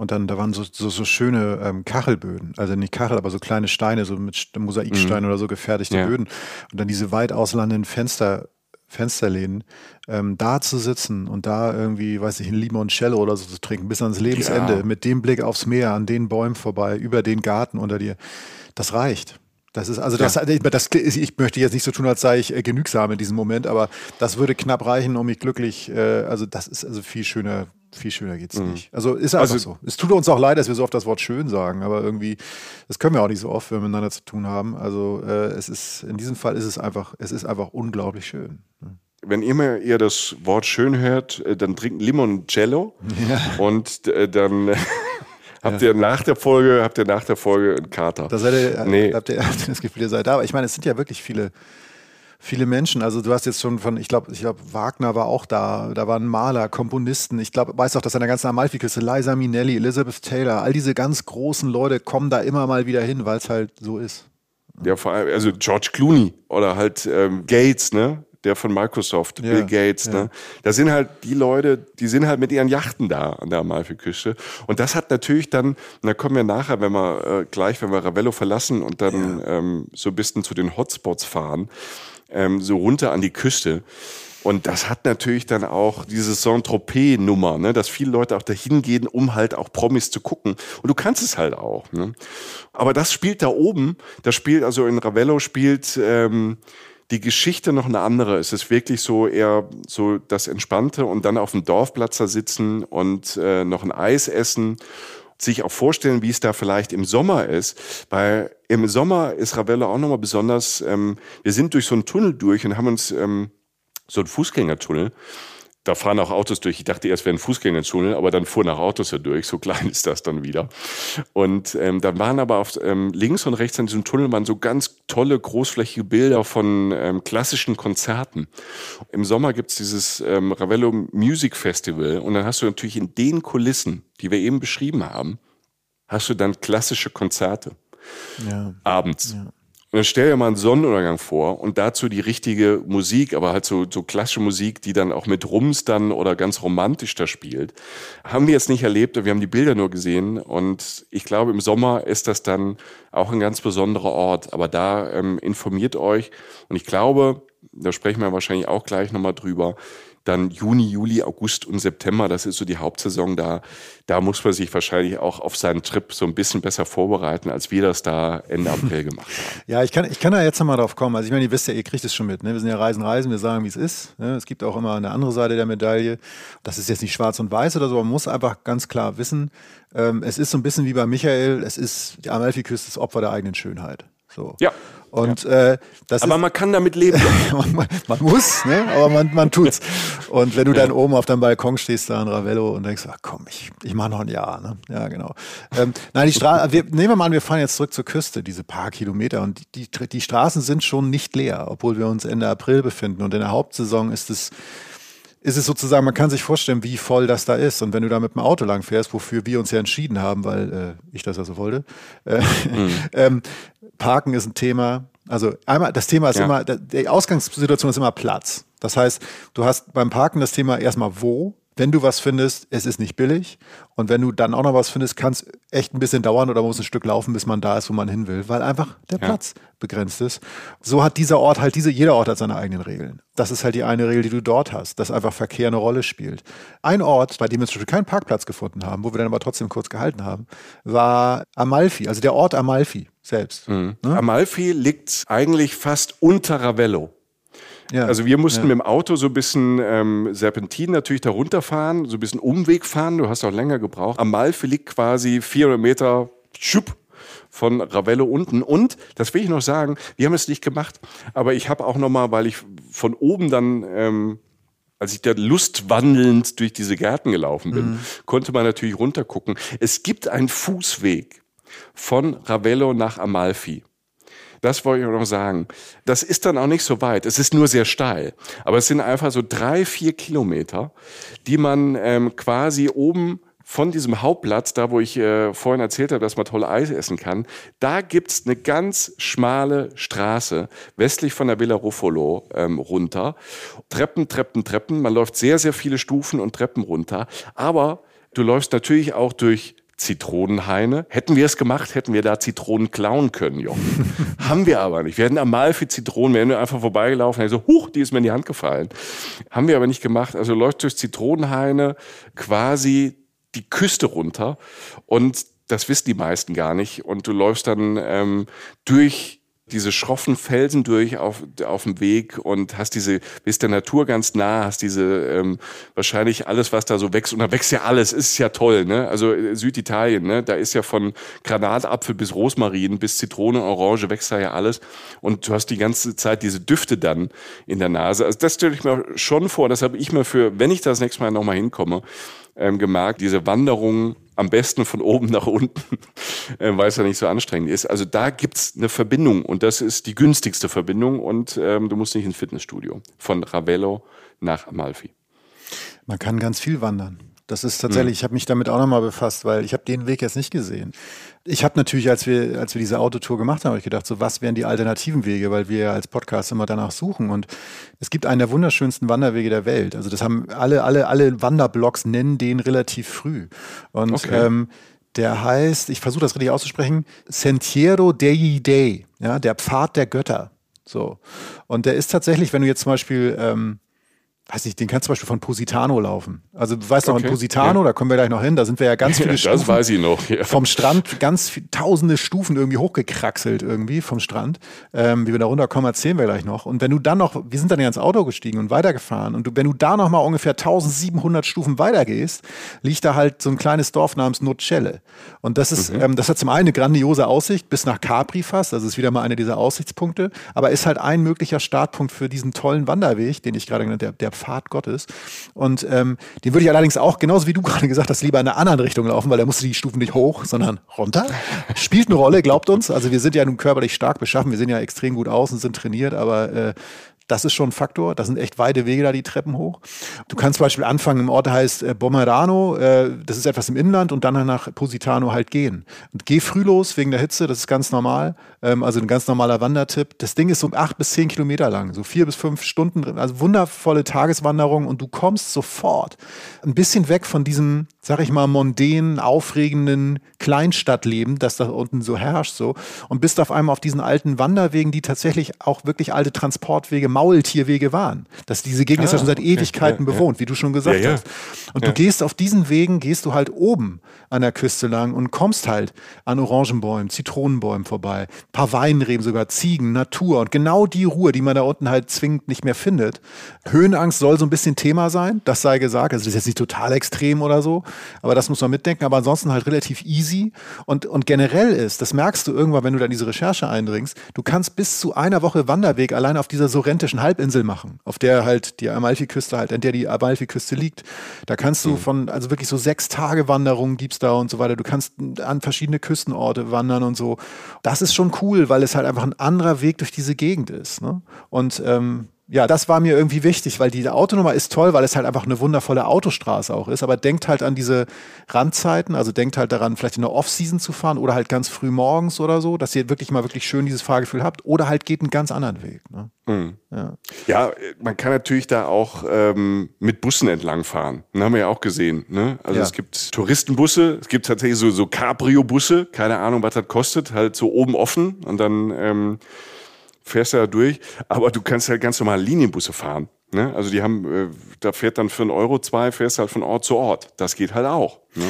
und dann, da waren so, so, so schöne ähm, Kachelböden, also nicht Kachel, aber so kleine Steine, so mit Mosaiksteinen mhm. oder so gefertigte ja. Böden. Und dann diese weit auslandenden Fenster, Fensterlehnen, ähm, da zu sitzen und da irgendwie, weiß ich, ein Limoncello oder so zu trinken, bis ans Lebensende, ja. mit dem Blick aufs Meer, an den Bäumen vorbei, über den Garten unter dir, das reicht. Das ist also das, ja. das, ich möchte jetzt nicht so tun, als sei ich äh, genügsam in diesem Moment, aber das würde knapp reichen, um mich glücklich. Äh, also das ist also viel schöner, viel schöner geht's mhm. nicht. Also ist einfach also, so. Es tut uns auch leid, dass wir so oft das Wort schön sagen, aber irgendwie das können wir auch nicht so oft, wenn wir miteinander zu tun haben. Also äh, es ist in diesem Fall ist es einfach, es ist einfach unglaublich schön. Wenn immer ihr das Wort schön hört, äh, dann trinkt Limoncello ja. und äh, dann Habt ihr nach der Folge, habt ihr nach der Folge einen Kater? Da seid ihr, nee. habt, ihr, habt ihr das Gefühl, ihr seid da. Aber ich meine, es sind ja wirklich viele, viele Menschen. Also du hast jetzt schon von, ich glaube, ich glaube, Wagner war auch da. Da waren Maler, Komponisten. Ich glaube, weißt auch, dass an der ganzen Amalfi-Küste Liza Minnelli, Elizabeth Taylor, all diese ganz großen Leute kommen da immer mal wieder hin, weil es halt so ist. Ja, vor allem, also George Clooney oder halt ähm, Gates, ne? Der von Microsoft, ja, Bill Gates. Ja. Ne? Da sind halt die Leute, die sind halt mit ihren Yachten da an der Amalfi-Küste. Und das hat natürlich dann, und da kommen wir nachher, wenn wir äh, gleich, wenn wir Ravello verlassen und dann ja. ähm, so ein bisschen zu den Hotspots fahren, ähm, so runter an die Küste. Und das hat natürlich dann auch diese Saint-Tropez-Nummer, ne, dass viele Leute auch dahin gehen, um halt auch Promis zu gucken. Und du kannst es halt auch. Ne? Aber das spielt da oben, das spielt, also in Ravello spielt ähm, die Geschichte noch eine andere. Es ist wirklich so eher so das Entspannte und dann auf dem Dorfplatz da sitzen und äh, noch ein Eis essen sich auch vorstellen, wie es da vielleicht im Sommer ist, weil im Sommer ist Ravello auch nochmal besonders, ähm, wir sind durch so einen Tunnel durch und haben uns ähm, so ein Fußgängertunnel. Da fahren auch Autos durch. Ich dachte erst wäre ein Fußgängertunnel, aber dann fuhren auch Autos da durch. So klein ist das dann wieder. Und ähm, dann waren aber auf ähm, links und rechts an diesem Tunnel waren so ganz tolle großflächige Bilder von ähm, klassischen Konzerten. Im Sommer gibt's dieses ähm, Ravello Music Festival und dann hast du natürlich in den Kulissen, die wir eben beschrieben haben, hast du dann klassische Konzerte. Ja. Abends. Ja. Und dann stell dir mal einen Sonnenuntergang vor und dazu die richtige Musik, aber halt so, so klassische Musik, die dann auch mit Rums dann oder ganz romantisch da spielt. Haben wir jetzt nicht erlebt, wir haben die Bilder nur gesehen und ich glaube, im Sommer ist das dann auch ein ganz besonderer Ort. Aber da ähm, informiert euch und ich glaube, da sprechen wir wahrscheinlich auch gleich nochmal drüber, dann Juni, Juli, August und September, das ist so die Hauptsaison da. Da muss man sich wahrscheinlich auch auf seinen Trip so ein bisschen besser vorbereiten, als wir das da Ende April gemacht haben. Ja, ich kann, ich kann da jetzt nochmal drauf kommen. Also ich meine, ihr wisst ja, ihr kriegt es schon mit. Ne? Wir sind ja Reisen, Reisen, wir sagen, wie es ist. Ne? Es gibt auch immer eine andere Seite der Medaille. Das ist jetzt nicht schwarz und weiß oder so, man muss einfach ganz klar wissen, ähm, es ist so ein bisschen wie bei Michael, es ist, die Amalfi-Küste ist Opfer der eigenen Schönheit. So. Ja. Und ja. äh, das aber ist, man kann damit leben. man, man, muss, ne? aber man, man tut's. Und wenn du ja. dann oben auf deinem Balkon stehst da in Ravello und denkst, ach komm, ich, ich mache noch ein Jahr. Ne? Ja, genau. Ähm, nein, die Straße, wir, nehmen wir mal an, wir fahren jetzt zurück zur Küste, diese paar Kilometer. Und die, die, die Straßen sind schon nicht leer, obwohl wir uns Ende April befinden. Und in der Hauptsaison ist es ist es sozusagen, man kann sich vorstellen, wie voll das da ist. Und wenn du da mit dem Auto lang fährst, wofür wir uns ja entschieden haben, weil äh, ich das also wollte, äh, mhm. ähm, Parken ist ein Thema. Also einmal, das Thema ist ja. immer, die Ausgangssituation ist immer Platz. Das heißt, du hast beim Parken das Thema erstmal wo, wenn du was findest, es ist nicht billig. Und wenn du dann auch noch was findest, kann es echt ein bisschen dauern oder muss ein Stück laufen, bis man da ist, wo man hin will, weil einfach der ja. Platz begrenzt ist. So hat dieser Ort halt diese, jeder Ort hat seine eigenen Regeln. Das ist halt die eine Regel, die du dort hast, dass einfach Verkehr eine Rolle spielt. Ein Ort, bei dem wir zum Beispiel keinen Parkplatz gefunden haben, wo wir dann aber trotzdem kurz gehalten haben, war Amalfi, also der Ort Amalfi selbst. Mhm. Ne? Amalfi liegt eigentlich fast unter Ravello. Ja, also wir mussten ja. mit dem Auto so ein bisschen ähm, Serpentin natürlich da runterfahren, so ein bisschen Umweg fahren. Du hast auch länger gebraucht. Amalfi liegt quasi 400 Meter schupp, von Ravello unten. Und, das will ich noch sagen, wir haben es nicht gemacht, aber ich habe auch noch mal, weil ich von oben dann... Ähm, als ich da lustwandelnd durch diese Gärten gelaufen bin, mhm. konnte man natürlich runtergucken. Es gibt einen Fußweg von Ravello nach Amalfi. Das wollte ich noch sagen. Das ist dann auch nicht so weit. Es ist nur sehr steil. Aber es sind einfach so drei, vier Kilometer, die man ähm, quasi oben von diesem Hauptplatz, da wo ich äh, vorhin erzählt habe, dass man toll Eis essen kann, da gibt's eine ganz schmale Straße westlich von der Villa Ruffolo ähm, runter. Treppen, Treppen, Treppen. Man läuft sehr, sehr viele Stufen und Treppen runter. Aber du läufst natürlich auch durch Zitronenhaine. Hätten wir es gemacht, hätten wir da Zitronen klauen können, Jochen. Haben wir aber nicht. Wir hätten einmal für Zitronen, wir hätten einfach vorbeigelaufen, so, huch, die ist mir in die Hand gefallen. Haben wir aber nicht gemacht. Also läuft durch Zitronenhaine quasi die Küste runter und das wissen die meisten gar nicht. Und du läufst dann ähm, durch diese schroffen Felsen durch auf, auf dem Weg und hast diese, bist der Natur ganz nah, hast diese ähm, wahrscheinlich alles, was da so wächst. Und da wächst ja alles, ist ja toll, ne? Also äh, Süditalien, ne? Da ist ja von Granatapfel bis Rosmarin bis Zitrone, Orange wächst da ja alles. Und du hast die ganze Zeit diese Düfte dann in der Nase. Also das stelle ich mir schon vor. Das habe ich mir für, wenn ich das nächste Mal nochmal hinkomme, ähm, gemerkt, diese Wanderung am besten von oben nach unten, äh, weil es ja nicht so anstrengend ist. Also da gibt's eine Verbindung und das ist die günstigste Verbindung und ähm, du musst nicht ins Fitnessstudio. Von Ravello nach Amalfi. Man kann ganz viel wandern. Das ist tatsächlich, mhm. ich habe mich damit auch nochmal befasst, weil ich habe den Weg jetzt nicht gesehen. Ich habe natürlich, als wir, als wir diese Autotour gemacht haben, hab ich gedacht, so was wären die alternativen Wege, weil wir als Podcast immer danach suchen. Und es gibt einen der wunderschönsten Wanderwege der Welt. Also das haben alle, alle, alle Wanderblogs nennen den relativ früh. Und okay. ähm, der heißt, ich versuche das richtig auszusprechen, Sentiero dei Dei, ja, der Pfad der Götter. So. Und der ist tatsächlich, wenn du jetzt zum Beispiel ähm, weiß nicht, den kannst du zum Beispiel von Positano laufen. Also du weißt noch, okay. in Positano, ja. da kommen wir gleich noch hin, da sind wir ja ganz viele ja, Stufen. Das weiß ich noch, ja. Vom Strand, ganz viel, tausende Stufen irgendwie hochgekraxelt irgendwie vom Strand. Ähm, wie wir da runterkommen, erzählen wir gleich noch. Und wenn du dann noch, wir sind dann ja ins Auto gestiegen und weitergefahren und du, wenn du da noch mal ungefähr 1700 Stufen weitergehst, liegt da halt so ein kleines Dorf namens Nocelle. Und das ist, mhm. ähm, das hat zum einen eine grandiose Aussicht bis nach Capri fast, also ist wieder mal einer dieser Aussichtspunkte, aber ist halt ein möglicher Startpunkt für diesen tollen Wanderweg, den ich gerade genannt habe, der, Pfad Gottes. Und ähm, den würde ich allerdings auch, genauso wie du gerade gesagt hast, lieber in einer anderen Richtung laufen, weil da musst du die Stufen nicht hoch, sondern runter. Spielt eine Rolle, glaubt uns. Also wir sind ja nun körperlich stark beschaffen, wir sehen ja extrem gut aus und sind trainiert, aber äh, das ist schon ein Faktor. Da sind echt weite Wege da die Treppen hoch. Du kannst zum Beispiel anfangen im Ort heißt äh, Bomerano, äh, das ist etwas im Inland und dann nach Positano halt gehen. Und geh früh los wegen der Hitze, das ist ganz normal. Ähm, also ein ganz normaler Wandertipp. Das Ding ist so acht bis zehn Kilometer lang, so vier bis fünf Stunden, also wundervolle Tageswanderung und du kommst sofort ein bisschen weg von diesem, sag ich mal, mondänen, aufregenden Kleinstadtleben, das da unten so herrscht so und bist auf einmal auf diesen alten Wanderwegen, die tatsächlich auch wirklich alte Transportwege, Maultierwege waren. Dass diese Gegend ah, ist ja schon seit Ewigkeiten ja, bewohnt, ja. wie du schon gesagt hast. Und du gehst auf diesen Wegen, gehst du halt oben an der Küste lang und kommst halt an Orangenbäumen, Zitronenbäumen vorbei, paar Weinreben sogar, Ziegen, Natur und genau die Ruhe, die man da unten halt zwingend nicht mehr findet. Höhenangst soll so ein bisschen Thema sein, das sei gesagt. Also das ist jetzt nicht total extrem oder so, aber das muss man mitdenken. Aber ansonsten halt relativ easy und, und generell ist, das merkst du irgendwann, wenn du da in diese Recherche eindringst, du kannst bis zu einer Woche Wanderweg allein auf dieser sorrentischen Halbinsel machen, auf der halt die Amalfiküste halt, an der die Amalfiküste liegt. Da kannst du mhm. von, also wirklich so sechs Tage Wanderungen gibt's da und so weiter. Du kannst an verschiedene Küstenorte wandern und so. Das ist schon cool, weil es halt einfach ein anderer Weg durch diese Gegend ist. Ne? Und ähm, ja, das war mir irgendwie wichtig, weil diese Autonummer ist toll, weil es halt einfach eine wundervolle Autostraße auch ist. Aber denkt halt an diese Randzeiten, also denkt halt daran, vielleicht in der Off-Season zu fahren oder halt ganz früh morgens oder so, dass ihr wirklich mal wirklich schön dieses Fahrgefühl habt. Oder halt geht einen ganz anderen Weg. Ne? Mhm. Ja. ja. man kann natürlich da auch ähm, mit Bussen entlang fahren. Das haben wir ja auch gesehen. Ne? Also ja. es gibt Touristenbusse, es gibt tatsächlich so, so Cabrio-Busse, keine Ahnung, was das kostet, halt so oben offen und dann ähm, fährst du da durch, aber du kannst halt ganz normal Linienbusse fahren. Ne? Also die haben, äh, da fährt dann für einen Euro zwei, fährst halt von Ort zu Ort. Das geht halt auch. Ne?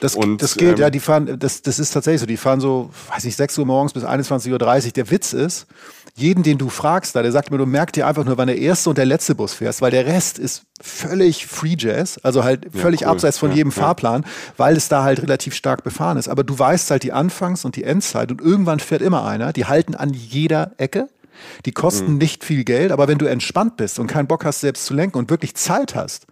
Das, und, das geht, ähm, ja, die fahren, das, das ist tatsächlich so, die fahren so, weiß ich, 6 Uhr morgens bis 21.30 Uhr. Der Witz ist, jeden, den du fragst, da, der sagt mir, du merkst dir einfach nur, wann der erste und der letzte Bus fährst, weil der Rest ist völlig Free Jazz, also halt völlig ja, cool. abseits von ja, jedem ja. Fahrplan, weil es da halt relativ stark befahren ist. Aber du weißt halt die Anfangs- und die Endzeit und irgendwann fährt immer einer, die halten an jeder Ecke die kosten mhm. nicht viel Geld, aber wenn du entspannt bist und keinen Bock hast, selbst zu lenken und wirklich Zeit hast,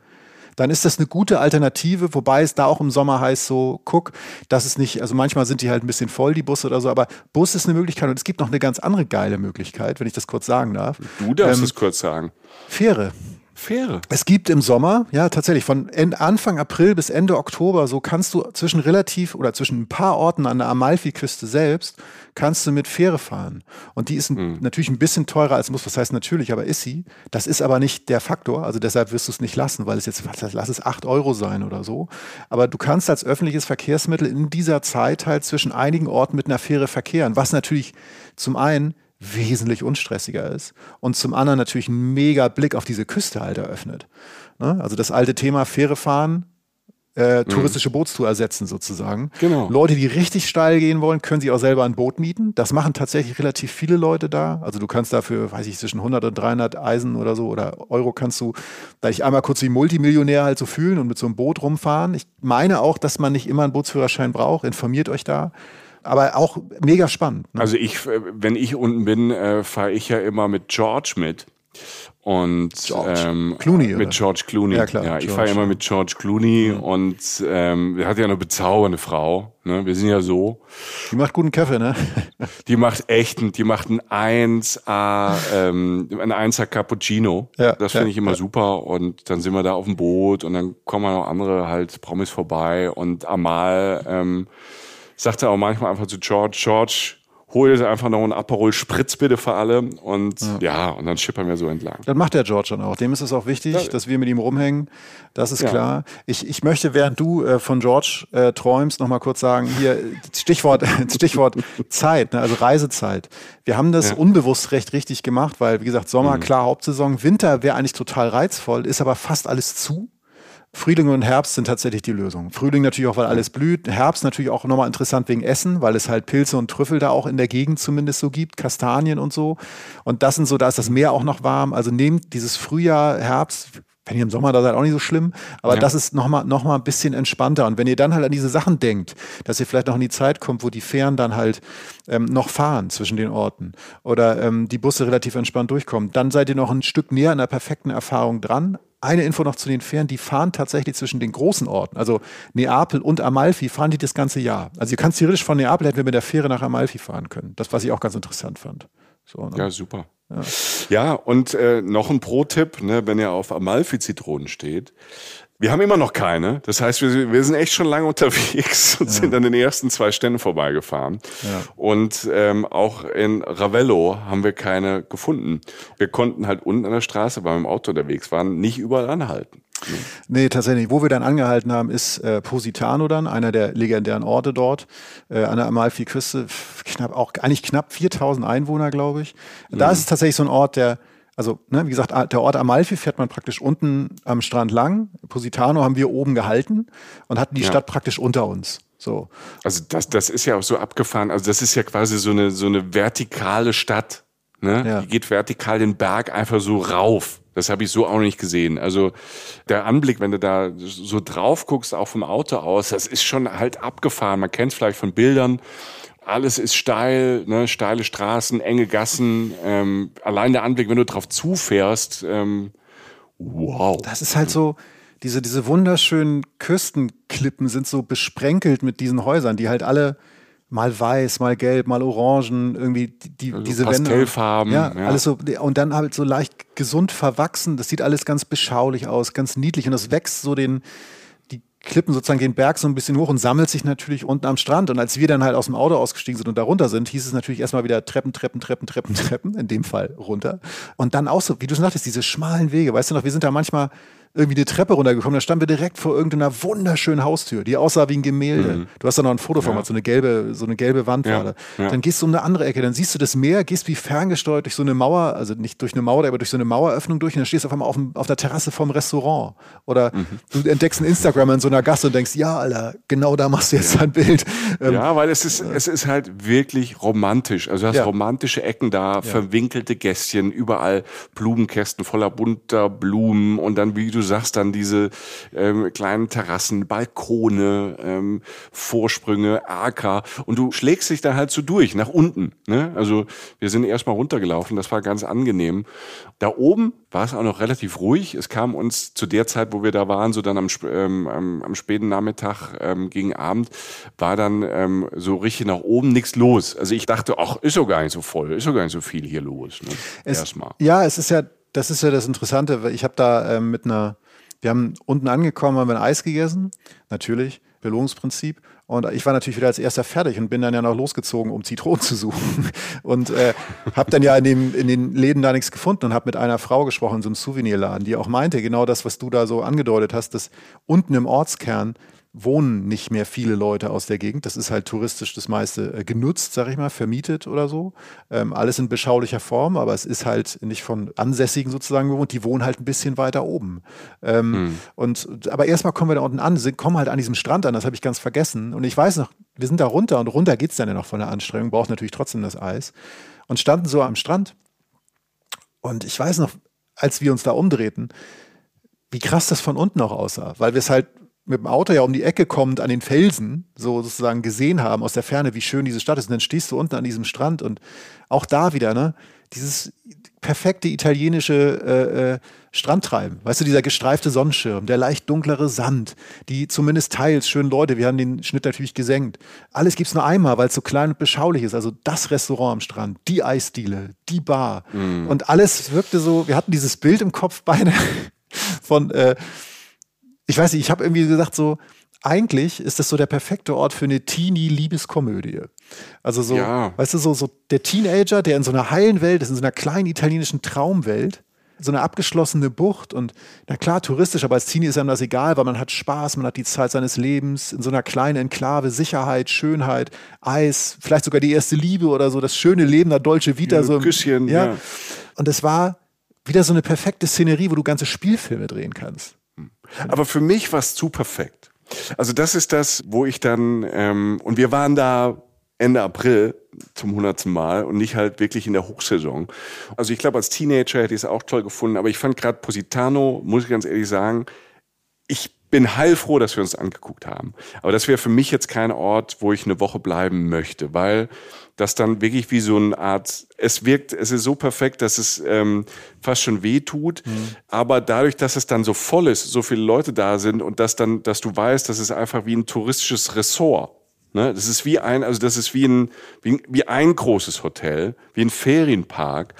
dann ist das eine gute Alternative, wobei es da auch im Sommer heißt so, guck, das ist nicht, also manchmal sind die halt ein bisschen voll, die Busse oder so, aber Bus ist eine Möglichkeit und es gibt noch eine ganz andere geile Möglichkeit, wenn ich das kurz sagen darf. Du darfst ähm, es kurz sagen. Fähre. Fähre. Es gibt im Sommer, ja tatsächlich, von Anfang April bis Ende Oktober, so kannst du zwischen relativ oder zwischen ein paar Orten an der Amalfiküste selbst, kannst du mit Fähre fahren. Und die ist mhm. natürlich ein bisschen teurer als muss, was heißt natürlich, aber ist sie. Das ist aber nicht der Faktor, also deshalb wirst du es nicht lassen, weil es jetzt, was, lass es acht Euro sein oder so. Aber du kannst als öffentliches Verkehrsmittel in dieser Zeit halt zwischen einigen Orten mit einer Fähre verkehren, was natürlich zum einen wesentlich unstressiger ist und zum anderen natürlich einen mega Blick auf diese Küste halt eröffnet. Ne? Also das alte Thema Fähre fahren, äh, mhm. touristische Bootstour ersetzen sozusagen. Genau. Leute, die richtig steil gehen wollen, können sich auch selber ein Boot mieten. Das machen tatsächlich relativ viele Leute da. Also du kannst dafür, weiß ich, zwischen 100 und 300 Eisen oder so oder Euro kannst du, da ich einmal kurz wie Multimillionär halt so fühlen und mit so einem Boot rumfahren. Ich meine auch, dass man nicht immer einen Bootsführerschein braucht. Informiert euch da aber auch mega spannend. Ne? Also ich, wenn ich unten bin, äh, fahre ich ja immer mit George mit. und George ähm, Clooney mit? George Clooney. Ja, klar, ja ich fahre immer mit George Clooney mhm. und ähm, er hat ja eine bezaubernde Frau. Ne? Wir sind ja so. Die macht guten Kaffee, ne? die macht echt, die macht ein 1A, ähm, ein 1A Cappuccino. Ja, das finde ja, ich immer ja. super. Und dann sind wir da auf dem Boot und dann kommen noch andere halt Promis vorbei und Amal ähm, sagt er auch manchmal einfach zu George, George, hol jetzt einfach noch einen Aperol Spritz bitte für alle und ja, ja und dann schippern wir so entlang. Das macht der George dann auch. Dem ist es auch wichtig, ja. dass wir mit ihm rumhängen. Das ist ja. klar. Ich, ich möchte, während du äh, von George äh, träumst, noch mal kurz sagen, hier Stichwort, Stichwort Zeit, ne, also Reisezeit. Wir haben das unbewusst recht richtig gemacht, weil, wie gesagt, Sommer, mhm. klar, Hauptsaison, Winter wäre eigentlich total reizvoll, ist aber fast alles zu. Frühling und Herbst sind tatsächlich die Lösung. Frühling natürlich auch, weil alles blüht. Herbst natürlich auch nochmal interessant wegen Essen, weil es halt Pilze und Trüffel da auch in der Gegend zumindest so gibt, Kastanien und so. Und das sind so, da ist das Meer auch noch warm. Also nehmt dieses Frühjahr, Herbst, wenn ihr im Sommer da seid, auch nicht so schlimm, aber ja. das ist nochmal noch mal ein bisschen entspannter. Und wenn ihr dann halt an diese Sachen denkt, dass ihr vielleicht noch in die Zeit kommt, wo die Fähren dann halt ähm, noch fahren zwischen den Orten oder ähm, die Busse relativ entspannt durchkommen, dann seid ihr noch ein Stück näher an der perfekten Erfahrung dran, eine Info noch zu den Fähren, die fahren tatsächlich zwischen den großen Orten, also Neapel und Amalfi, fahren die das ganze Jahr. Also ihr kannst theoretisch von Neapel hätten wir mit der Fähre nach Amalfi fahren können. Das, was ich auch ganz interessant fand. So, ne? Ja, super. Ja, ja und äh, noch ein Pro-Tipp, ne, wenn ihr auf Amalfi-Zitronen steht, wir haben immer noch keine. Das heißt, wir, wir sind echt schon lange unterwegs und ja. sind an den ersten zwei Ständen vorbeigefahren. Ja. Und ähm, auch in Ravello haben wir keine gefunden. Wir konnten halt unten an der Straße, weil wir im Auto unterwegs waren, nicht überall anhalten. Nee, tatsächlich. Wo wir dann angehalten haben, ist äh, Positano dann, einer der legendären Orte dort, äh, an der Amalfi-Küste. Knapp, auch eigentlich knapp 4000 Einwohner, glaube ich. Da mhm. ist es tatsächlich so ein Ort, der also ne, wie gesagt, der Ort Amalfi fährt man praktisch unten am Strand lang. Positano haben wir oben gehalten und hatten die ja. Stadt praktisch unter uns. So. Also das, das ist ja auch so abgefahren. Also das ist ja quasi so eine, so eine vertikale Stadt. Ne? Ja. Die geht vertikal den Berg einfach so rauf. Das habe ich so auch nicht gesehen. Also der Anblick, wenn du da so drauf guckst, auch vom Auto aus, das ist schon halt abgefahren. Man kennt es vielleicht von Bildern alles ist steil, ne, steile Straßen, enge Gassen. Ähm, allein der Anblick, wenn du drauf zufährst, ähm, wow. Das ist halt so, diese, diese wunderschönen Küstenklippen sind so besprenkelt mit diesen Häusern, die halt alle mal weiß, mal gelb, mal orangen, irgendwie die, also diese Pastellfarben. Wände. Ja, ja, alles so und dann halt so leicht gesund verwachsen. Das sieht alles ganz beschaulich aus, ganz niedlich und das wächst so den Klippen sozusagen den Berg so ein bisschen hoch und sammelt sich natürlich unten am Strand. Und als wir dann halt aus dem Auto ausgestiegen sind und da runter sind, hieß es natürlich erstmal wieder Treppen, Treppen, Treppen, Treppen, Treppen, in dem Fall runter. Und dann auch so, wie du schon sagtest, diese schmalen Wege. Weißt du noch, wir sind da manchmal irgendwie eine Treppe runtergekommen, da standen wir direkt vor irgendeiner wunderschönen Haustür, die aussah wie ein Gemälde. Mhm. Du hast da noch ein Foto von, ja. so eine gelbe, so eine gelbe Wand ja. war da. Ja. Dann gehst du um eine andere Ecke, dann siehst du das Meer, gehst wie ferngesteuert durch so eine Mauer, also nicht durch eine Mauer, aber durch so eine Maueröffnung durch und dann stehst du auf einmal auf, auf der Terrasse vom Restaurant. Oder mhm. du entdeckst ein Instagram in so einer Gasse und denkst, ja, Alter, genau da machst du jetzt ja. ein Bild. Ähm, ja, weil es ist, es ist halt wirklich romantisch. Also du hast romantische Ecken da, verwinkelte Gästchen, überall Blumenkästen voller bunter Blumen und dann, wie du sagst, dann diese ähm, kleinen Terrassen, Balkone, ähm, Vorsprünge, Acker und du schlägst dich da halt so durch, nach unten. Ne? Also wir sind erstmal runtergelaufen, das war ganz angenehm. Da oben war es auch noch relativ ruhig. Es kam uns zu der Zeit, wo wir da waren, so dann am, ähm, am, am späten Nachmittag ähm, gegen Abend, war dann ähm, so richtig nach oben nichts los. Also ich dachte, ach, ist doch gar nicht so voll, ist doch gar nicht so viel hier los. Ne? Erstmal. Ja, es ist ja, das ist ja das Interessante. Ich habe da ähm, mit einer wir haben unten angekommen, haben wir ein Eis gegessen, natürlich, Belohnungsprinzip. Und ich war natürlich wieder als erster fertig und bin dann ja noch losgezogen, um Zitronen zu suchen. Und äh, habe dann ja in, dem, in den Läden da nichts gefunden und habe mit einer Frau gesprochen so einem Souvenirladen, die auch meinte, genau das, was du da so angedeutet hast, dass unten im Ortskern wohnen nicht mehr viele Leute aus der Gegend. Das ist halt touristisch das meiste äh, genutzt, sag ich mal, vermietet oder so. Ähm, alles in beschaulicher Form, aber es ist halt nicht von Ansässigen sozusagen gewohnt. Die wohnen halt ein bisschen weiter oben. Ähm, hm. Und aber erstmal kommen wir da unten an, sind, kommen halt an diesem Strand an. Das habe ich ganz vergessen. Und ich weiß noch, wir sind da runter und runter geht es dann ja noch von der Anstrengung. Braucht natürlich trotzdem das Eis und standen so am Strand. Und ich weiß noch, als wir uns da umdrehten, wie krass das von unten auch aussah, weil wir es halt mit dem Auto ja um die Ecke kommend an den Felsen, so sozusagen gesehen haben aus der Ferne, wie schön diese Stadt ist. Und dann stehst du unten an diesem Strand und auch da wieder, ne, dieses perfekte italienische äh, äh, Strandtreiben. Weißt du, dieser gestreifte Sonnenschirm, der leicht dunklere Sand, die zumindest teils schönen Leute, wir haben den Schnitt natürlich gesenkt. Alles gibt's nur einmal, weil es so klein und beschaulich ist. Also das Restaurant am Strand, die Eisdiele, die Bar. Mm. Und alles wirkte so, wir hatten dieses Bild im Kopf beide von, äh, ich weiß nicht, ich habe irgendwie gesagt so, eigentlich ist das so der perfekte Ort für eine Teenie-Liebeskomödie. Also so, ja. weißt du, so, so der Teenager, der in so einer heilen Welt ist, in so einer kleinen italienischen Traumwelt, so eine abgeschlossene Bucht und na klar, touristisch, aber als Teenie ist einem das egal, weil man hat Spaß, man hat die Zeit seines Lebens in so einer kleinen Enklave, Sicherheit, Schönheit, Eis, vielleicht sogar die erste Liebe oder so, das schöne Leben der Dolce Vita. Ja, so ein Küsschen, ja. ja. Und es war wieder so eine perfekte Szenerie, wo du ganze Spielfilme drehen kannst. Aber für mich war es zu perfekt. Also das ist das, wo ich dann, ähm, und wir waren da Ende April zum hundertsten Mal und nicht halt wirklich in der Hochsaison. Also ich glaube, als Teenager hätte ich es auch toll gefunden, aber ich fand gerade Positano, muss ich ganz ehrlich sagen, ich bin heilfroh, dass wir uns angeguckt haben. Aber das wäre für mich jetzt kein Ort, wo ich eine Woche bleiben möchte, weil das dann wirklich wie so eine Art, es wirkt, es ist so perfekt, dass es ähm, fast schon weh tut. Mhm. Aber dadurch, dass es dann so voll ist, so viele Leute da sind und dass dann, dass du weißt, das ist einfach wie ein touristisches Ressort. Ne? Das ist wie ein, also das ist wie ein, wie, wie ein großes Hotel, wie ein Ferienpark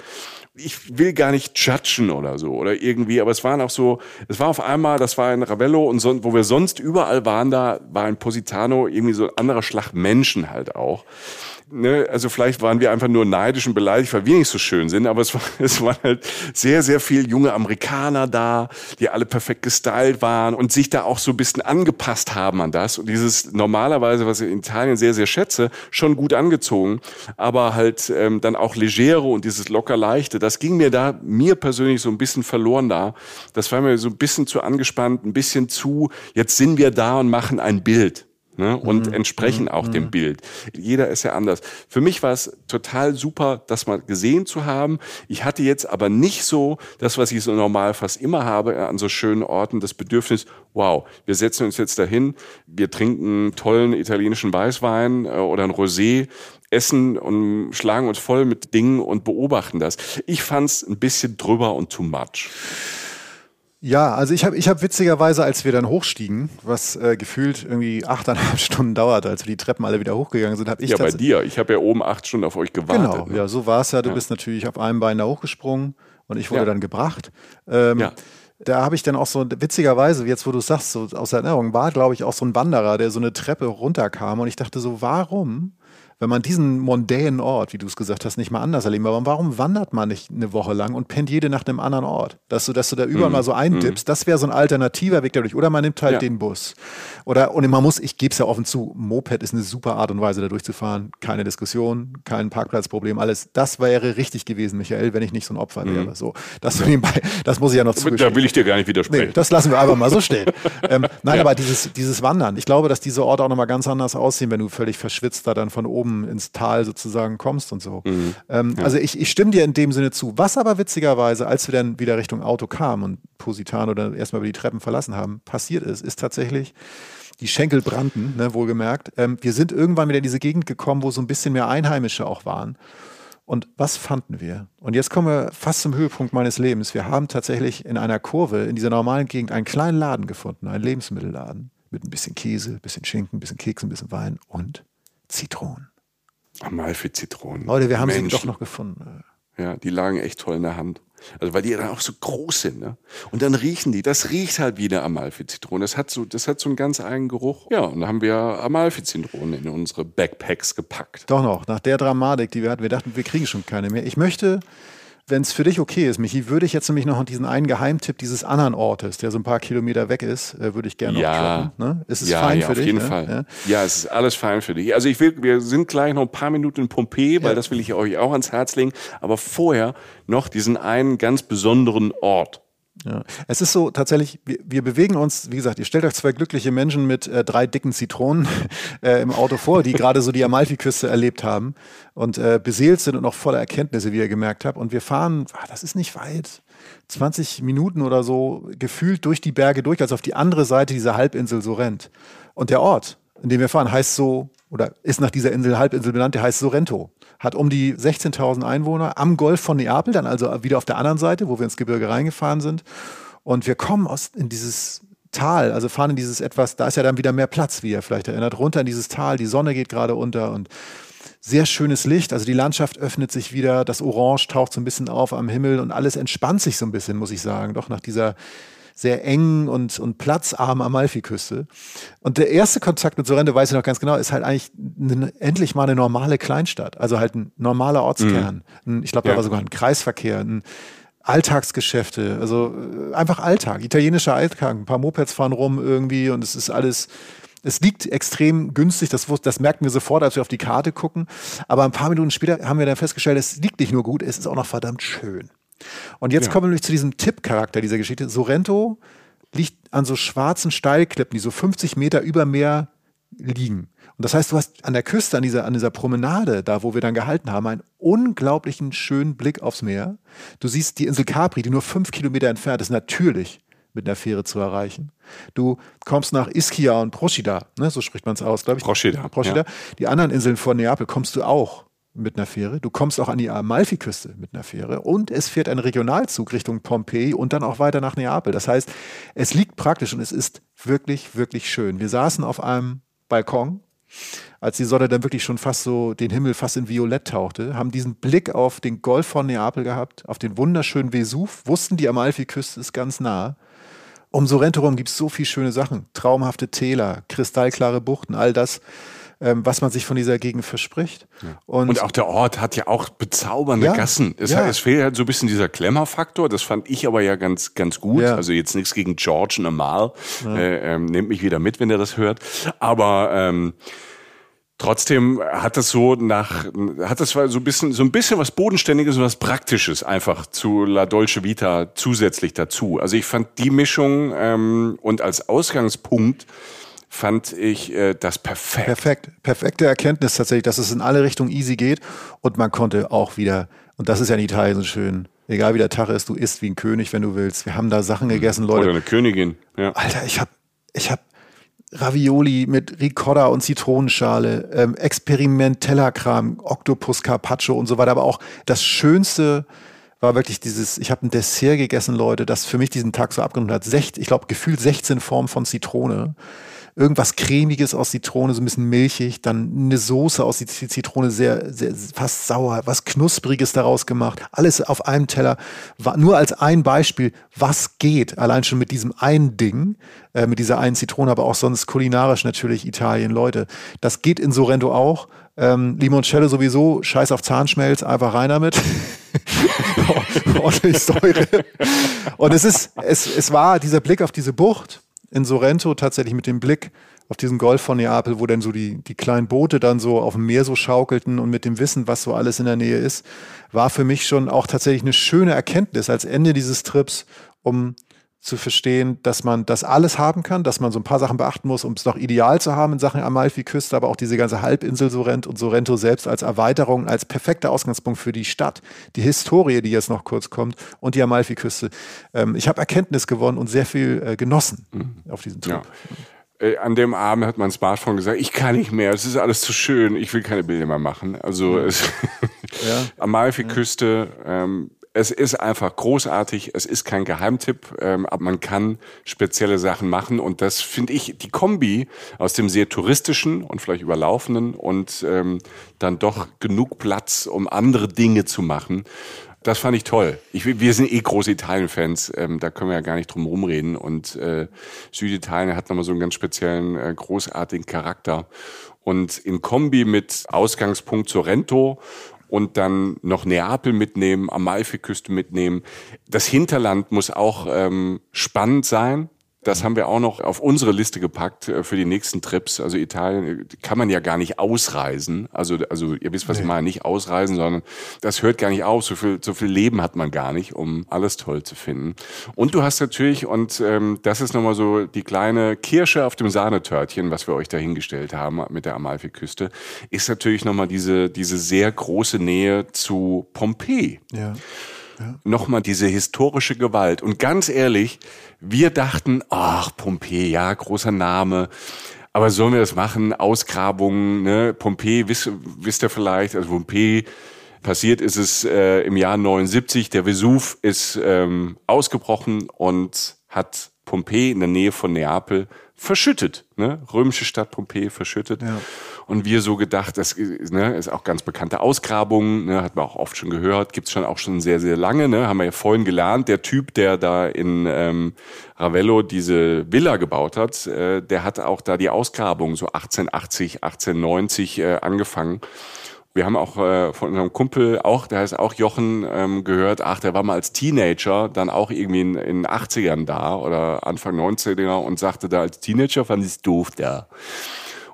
ich will gar nicht judgen oder so oder irgendwie, aber es waren auch so, es war auf einmal, das war in Ravello und so, wo wir sonst überall waren, da war in Positano irgendwie so ein anderer Schlag Menschen halt auch ne, also vielleicht waren wir einfach nur neidisch und beleidigt, weil wir nicht so schön sind, aber es, war, es waren halt sehr, sehr viele junge Amerikaner da, die alle perfekt gestylt waren und sich da auch so ein bisschen angepasst haben an das. Und dieses normalerweise, was ich in Italien sehr, sehr schätze, schon gut angezogen, aber halt ähm, dann auch legere und dieses locker leichte, das ging mir da, mir persönlich so ein bisschen verloren da. Das war mir so ein bisschen zu angespannt, ein bisschen zu, jetzt sind wir da und machen ein Bild ne? und mhm. entsprechen auch mhm. dem Bild. Jeder ist ja anders. Für mich war es total super, das mal gesehen zu haben. Ich hatte jetzt aber nicht so das, was ich so normal fast immer habe an so schönen Orten, das Bedürfnis, wow, wir setzen uns jetzt dahin, wir trinken tollen italienischen Weißwein äh, oder ein Rosé, essen und schlagen uns voll mit Dingen und beobachten das. Ich fand es ein bisschen drüber und too much. Ja, also ich habe ich hab witzigerweise, als wir dann hochstiegen, was äh, gefühlt irgendwie achteinhalb Stunden dauerte, als wir die Treppen alle wieder hochgegangen sind, habe ich Ja, bei dir. Ich habe ja oben acht Stunden auf euch gewartet. Genau, ne? ja, so war es ja. Du ja. bist natürlich auf einem Bein da hochgesprungen und ich wurde ja. dann gebracht. Ähm, ja. Da habe ich dann auch so, witzigerweise, jetzt wo du sagst, so aus Erinnerung, war, glaube ich, auch so ein Wanderer, der so eine Treppe runterkam und ich dachte so, warum wenn man diesen mondänen Ort, wie du es gesagt hast, nicht mal anders erleben, aber warum wandert man nicht eine Woche lang und pennt jede Nacht einem anderen Ort? Dass du, dass du da überall mm. mal so eindippst, mm. das wäre so ein alternativer Weg dadurch. Oder man nimmt halt ja. den Bus. Oder, und man muss, ich gebe es ja offen zu, Moped ist eine super Art und Weise, da durchzufahren. Keine Diskussion, kein Parkplatzproblem, alles. Das wäre richtig gewesen, Michael, wenn ich nicht so ein Opfer mm. wäre. So, das, nebenbei, das muss ich ja noch zugestehen. Da will ich dir gar nicht widersprechen. Nee, das lassen wir einfach mal so stehen. ähm, nein, ja. aber dieses, dieses Wandern, ich glaube, dass diese Orte auch nochmal ganz anders aussehen, wenn du völlig verschwitzt da dann von oben ins Tal sozusagen kommst und so. Mhm. Ähm, ja. Also ich, ich stimme dir in dem Sinne zu. Was aber witzigerweise, als wir dann wieder Richtung Auto kamen und Positano dann erstmal über die Treppen verlassen haben, passiert ist, ist tatsächlich, die Schenkel brannten, ne, wohlgemerkt. Ähm, wir sind irgendwann wieder in diese Gegend gekommen, wo so ein bisschen mehr Einheimische auch waren. Und was fanden wir? Und jetzt kommen wir fast zum Höhepunkt meines Lebens. Wir haben tatsächlich in einer Kurve in dieser normalen Gegend einen kleinen Laden gefunden, einen Lebensmittelladen mit ein bisschen Käse, ein bisschen Schinken, ein bisschen Keks, ein bisschen Wein und Zitronen. Amalfi-Zitronen. Leute, wir haben Menschen. sie doch noch gefunden. Ja, die lagen echt toll in der Hand. Also weil die dann auch so groß sind, ne? Und dann riechen die. Das riecht halt wie eine Amalfi-Zitrone. Das hat so, das hat so einen ganz eigenen Geruch. Ja, und dann haben wir Amalfi-Zitronen in unsere Backpacks gepackt. Doch noch, nach der Dramatik, die wir hatten. Wir dachten, wir kriegen schon keine mehr. Ich möchte wenn es für dich okay ist, Michi, würde ich jetzt nämlich noch diesen einen Geheimtipp dieses anderen Ortes, der so ein paar Kilometer weg ist, äh, würde ich gerne ja. noch droppen. Ne? Ist es ja, fein ja, für auf dich? Auf jeden ne? Fall. Ja? ja? es ist alles fein für dich. Also ich will, wir sind gleich noch ein paar Minuten in Pompeji, weil das will ich euch auch ans Herz legen. Aber vorher noch diesen einen ganz besonderen Ort. Ja. Es ist so tatsächlich, wir, wir, bewegen uns, wie gesagt, ihr stellt euch zwei glückliche Menschen mit äh, drei dicken Zitronen äh, im Auto vor, die gerade so die Amalfiküste erlebt haben und äh, beseelt sind und auch voller Erkenntnisse, wie ihr gemerkt habt. Und wir fahren, ach, das ist nicht weit, 20 Minuten oder so, gefühlt durch die Berge durch, als auf die andere Seite dieser Halbinsel so rennt. Und der Ort, in dem wir fahren, heißt so, oder ist nach dieser Insel, Halbinsel benannt, der heißt Sorrento. Hat um die 16.000 Einwohner am Golf von Neapel, dann also wieder auf der anderen Seite, wo wir ins Gebirge reingefahren sind. Und wir kommen aus, in dieses Tal, also fahren in dieses etwas, da ist ja dann wieder mehr Platz, wie ihr vielleicht erinnert, runter in dieses Tal, die Sonne geht gerade unter und sehr schönes Licht, also die Landschaft öffnet sich wieder, das Orange taucht so ein bisschen auf am Himmel und alles entspannt sich so ein bisschen, muss ich sagen, doch nach dieser sehr engen und, und platzarmen Amalfiküste. Und der erste Kontakt mit Sorrento, weiß ich noch ganz genau, ist halt eigentlich eine, endlich mal eine normale Kleinstadt. Also halt ein normaler Ortskern. Mhm. Ich glaube, da ja. war sogar ein Kreisverkehr, ein Alltagsgeschäfte, also äh, einfach Alltag, italienischer Alltag. Ein paar Mopeds fahren rum irgendwie und es ist alles es liegt extrem günstig, das, das merken wir sofort, als wir auf die Karte gucken. Aber ein paar Minuten später haben wir dann festgestellt, es liegt nicht nur gut, es ist auch noch verdammt schön. Und jetzt ja. kommen wir nämlich zu diesem Tippcharakter dieser Geschichte. Sorrento liegt an so schwarzen Steilklippen, die so 50 Meter über Meer liegen. Und das heißt, du hast an der Küste, an dieser, an dieser Promenade, da wo wir dann gehalten haben, einen unglaublichen schönen Blick aufs Meer. Du siehst die Insel Capri, die nur fünf Kilometer entfernt ist, natürlich mit einer Fähre zu erreichen. Du kommst nach Ischia und Procida, ne, so spricht man es aus, glaube ich. Procida. Procida. Ja. Die anderen Inseln vor Neapel kommst du auch mit einer Fähre. Du kommst auch an die Amalfiküste mit einer Fähre und es fährt ein Regionalzug Richtung Pompeji und dann auch weiter nach Neapel. Das heißt, es liegt praktisch und es ist wirklich, wirklich schön. Wir saßen auf einem Balkon, als die Sonne dann wirklich schon fast so den Himmel fast in Violett tauchte, haben diesen Blick auf den Golf von Neapel gehabt, auf den wunderschönen Vesuv, wussten, die Amalfiküste ist ganz nah. Um Sorrento rum gibt es so viele schöne Sachen. Traumhafte Täler, kristallklare Buchten, all das ähm, was man sich von dieser Gegend verspricht. Ja. Und, und, auch der Ort hat ja auch bezaubernde ja, Gassen. Es, ja. es fehlt halt so ein bisschen dieser Klemmerfaktor. Das fand ich aber ja ganz, ganz gut. Also jetzt nichts gegen George und Amal. Äh, ähm, nehmt mich wieder mit, wenn ihr das hört. Aber ähm, Trotzdem hat das so nach, hat das so ein bisschen, so ein bisschen was Bodenständiges und was Praktisches einfach zu La Dolce Vita zusätzlich dazu. Also ich fand die Mischung ähm, und als Ausgangspunkt fand ich äh, das perfekt. Perfekt. Perfekte Erkenntnis tatsächlich, dass es in alle Richtungen easy geht und man konnte auch wieder, und das ist ja in Italien so schön, egal wie der Tag ist, du isst wie ein König, wenn du willst. Wir haben da Sachen mhm. gegessen, Leute. Oder eine Königin, ja. Alter, ich hab, ich hab Ravioli mit Ricotta und Zitronenschale, ähm, experimenteller Kram, Octopus Carpaccio und so weiter, aber auch das Schönste, war wirklich dieses, ich habe ein Dessert gegessen, Leute, das für mich diesen Tag so abgenommen hat. Sech, ich glaube, gefühlt 16 Formen von Zitrone irgendwas cremiges aus Zitrone, so ein bisschen milchig, dann eine Soße aus Zitrone, sehr, sehr fast sauer, was knuspriges daraus gemacht. Alles auf einem Teller. Nur als ein Beispiel, was geht, allein schon mit diesem einen Ding, äh, mit dieser einen Zitrone, aber auch sonst kulinarisch natürlich Italien, Leute. Das geht in Sorrento auch. Ähm, Limoncello sowieso, scheiß auf Zahnschmelz, einfach rein damit. Ordentlich Säure. Und es ist, es, es war dieser Blick auf diese Bucht in Sorrento tatsächlich mit dem Blick auf diesen Golf von Neapel, wo dann so die, die kleinen Boote dann so auf dem Meer so schaukelten und mit dem Wissen, was so alles in der Nähe ist, war für mich schon auch tatsächlich eine schöne Erkenntnis als Ende dieses Trips, um zu verstehen, dass man das alles haben kann, dass man so ein paar Sachen beachten muss, um es doch ideal zu haben in Sachen Amalfi-Küste, aber auch diese ganze Halbinsel Sorrent und Sorrento selbst als Erweiterung, als perfekter Ausgangspunkt für die Stadt, die Historie, die jetzt noch kurz kommt und die Amalfi-Küste. Ähm, ich habe Erkenntnis gewonnen und sehr viel äh, genossen mhm. auf diesem Trip. Ja äh, an dem Abend hat mein Smartphone gesagt, ich kann nicht mehr, es ist alles zu schön, ich will keine Bilder mehr machen. Also es, ja. Amalfi-Küste, ähm, es ist einfach großartig. Es ist kein Geheimtipp, ähm, aber man kann spezielle Sachen machen. Und das finde ich, die Kombi aus dem sehr touristischen und vielleicht überlaufenden und ähm, dann doch genug Platz, um andere Dinge zu machen. Das fand ich toll. Ich, wir sind eh große Italien-Fans, ähm, da können wir ja gar nicht drum rumreden. Und äh, Süditalien hat nochmal so einen ganz speziellen, äh, großartigen Charakter. Und in Kombi mit Ausgangspunkt Sorrento und dann noch Neapel mitnehmen, Amalfiküste mitnehmen. Das Hinterland muss auch ähm, spannend sein. Das haben wir auch noch auf unsere Liste gepackt äh, für die nächsten Trips. Also Italien äh, kann man ja gar nicht ausreisen. Also, also ihr wisst, was nee. ich meine, nicht ausreisen, sondern das hört gar nicht auf. So viel, so viel Leben hat man gar nicht, um alles toll zu finden. Und du hast natürlich, und ähm, das ist nochmal so die kleine Kirsche auf dem Sahnetörtchen, was wir euch dahingestellt haben mit der Amalfiküste, ist natürlich nochmal diese, diese sehr große Nähe zu Pompeji. Ja ja. nochmal diese historische Gewalt. Und ganz ehrlich, wir dachten, ach, Pompeji, ja, großer Name. Aber sollen wir das machen? Ausgrabungen, ne? Pompeji, wisst, wisst ihr vielleicht, also Pompeji, passiert ist es äh, im Jahr 79, der Vesuv ist ähm, ausgebrochen und hat Pompeji in der Nähe von Neapel verschüttet. Ne? Römische Stadt Pompeji verschüttet. Ja. Und wir so gedacht, das ne, ist auch ganz bekannte Ausgrabungen, ne, hat man auch oft schon gehört, gibt's schon auch schon sehr, sehr lange, ne, haben wir ja vorhin gelernt. Der Typ, der da in ähm, Ravello diese Villa gebaut hat, äh, der hat auch da die Ausgrabung so 1880, 1890 äh, angefangen. Wir haben auch äh, von unserem Kumpel, auch, der heißt auch Jochen, ähm, gehört, ach, der war mal als Teenager dann auch irgendwie in, in 80ern da oder Anfang 90er und sagte da als Teenager fand ich doof da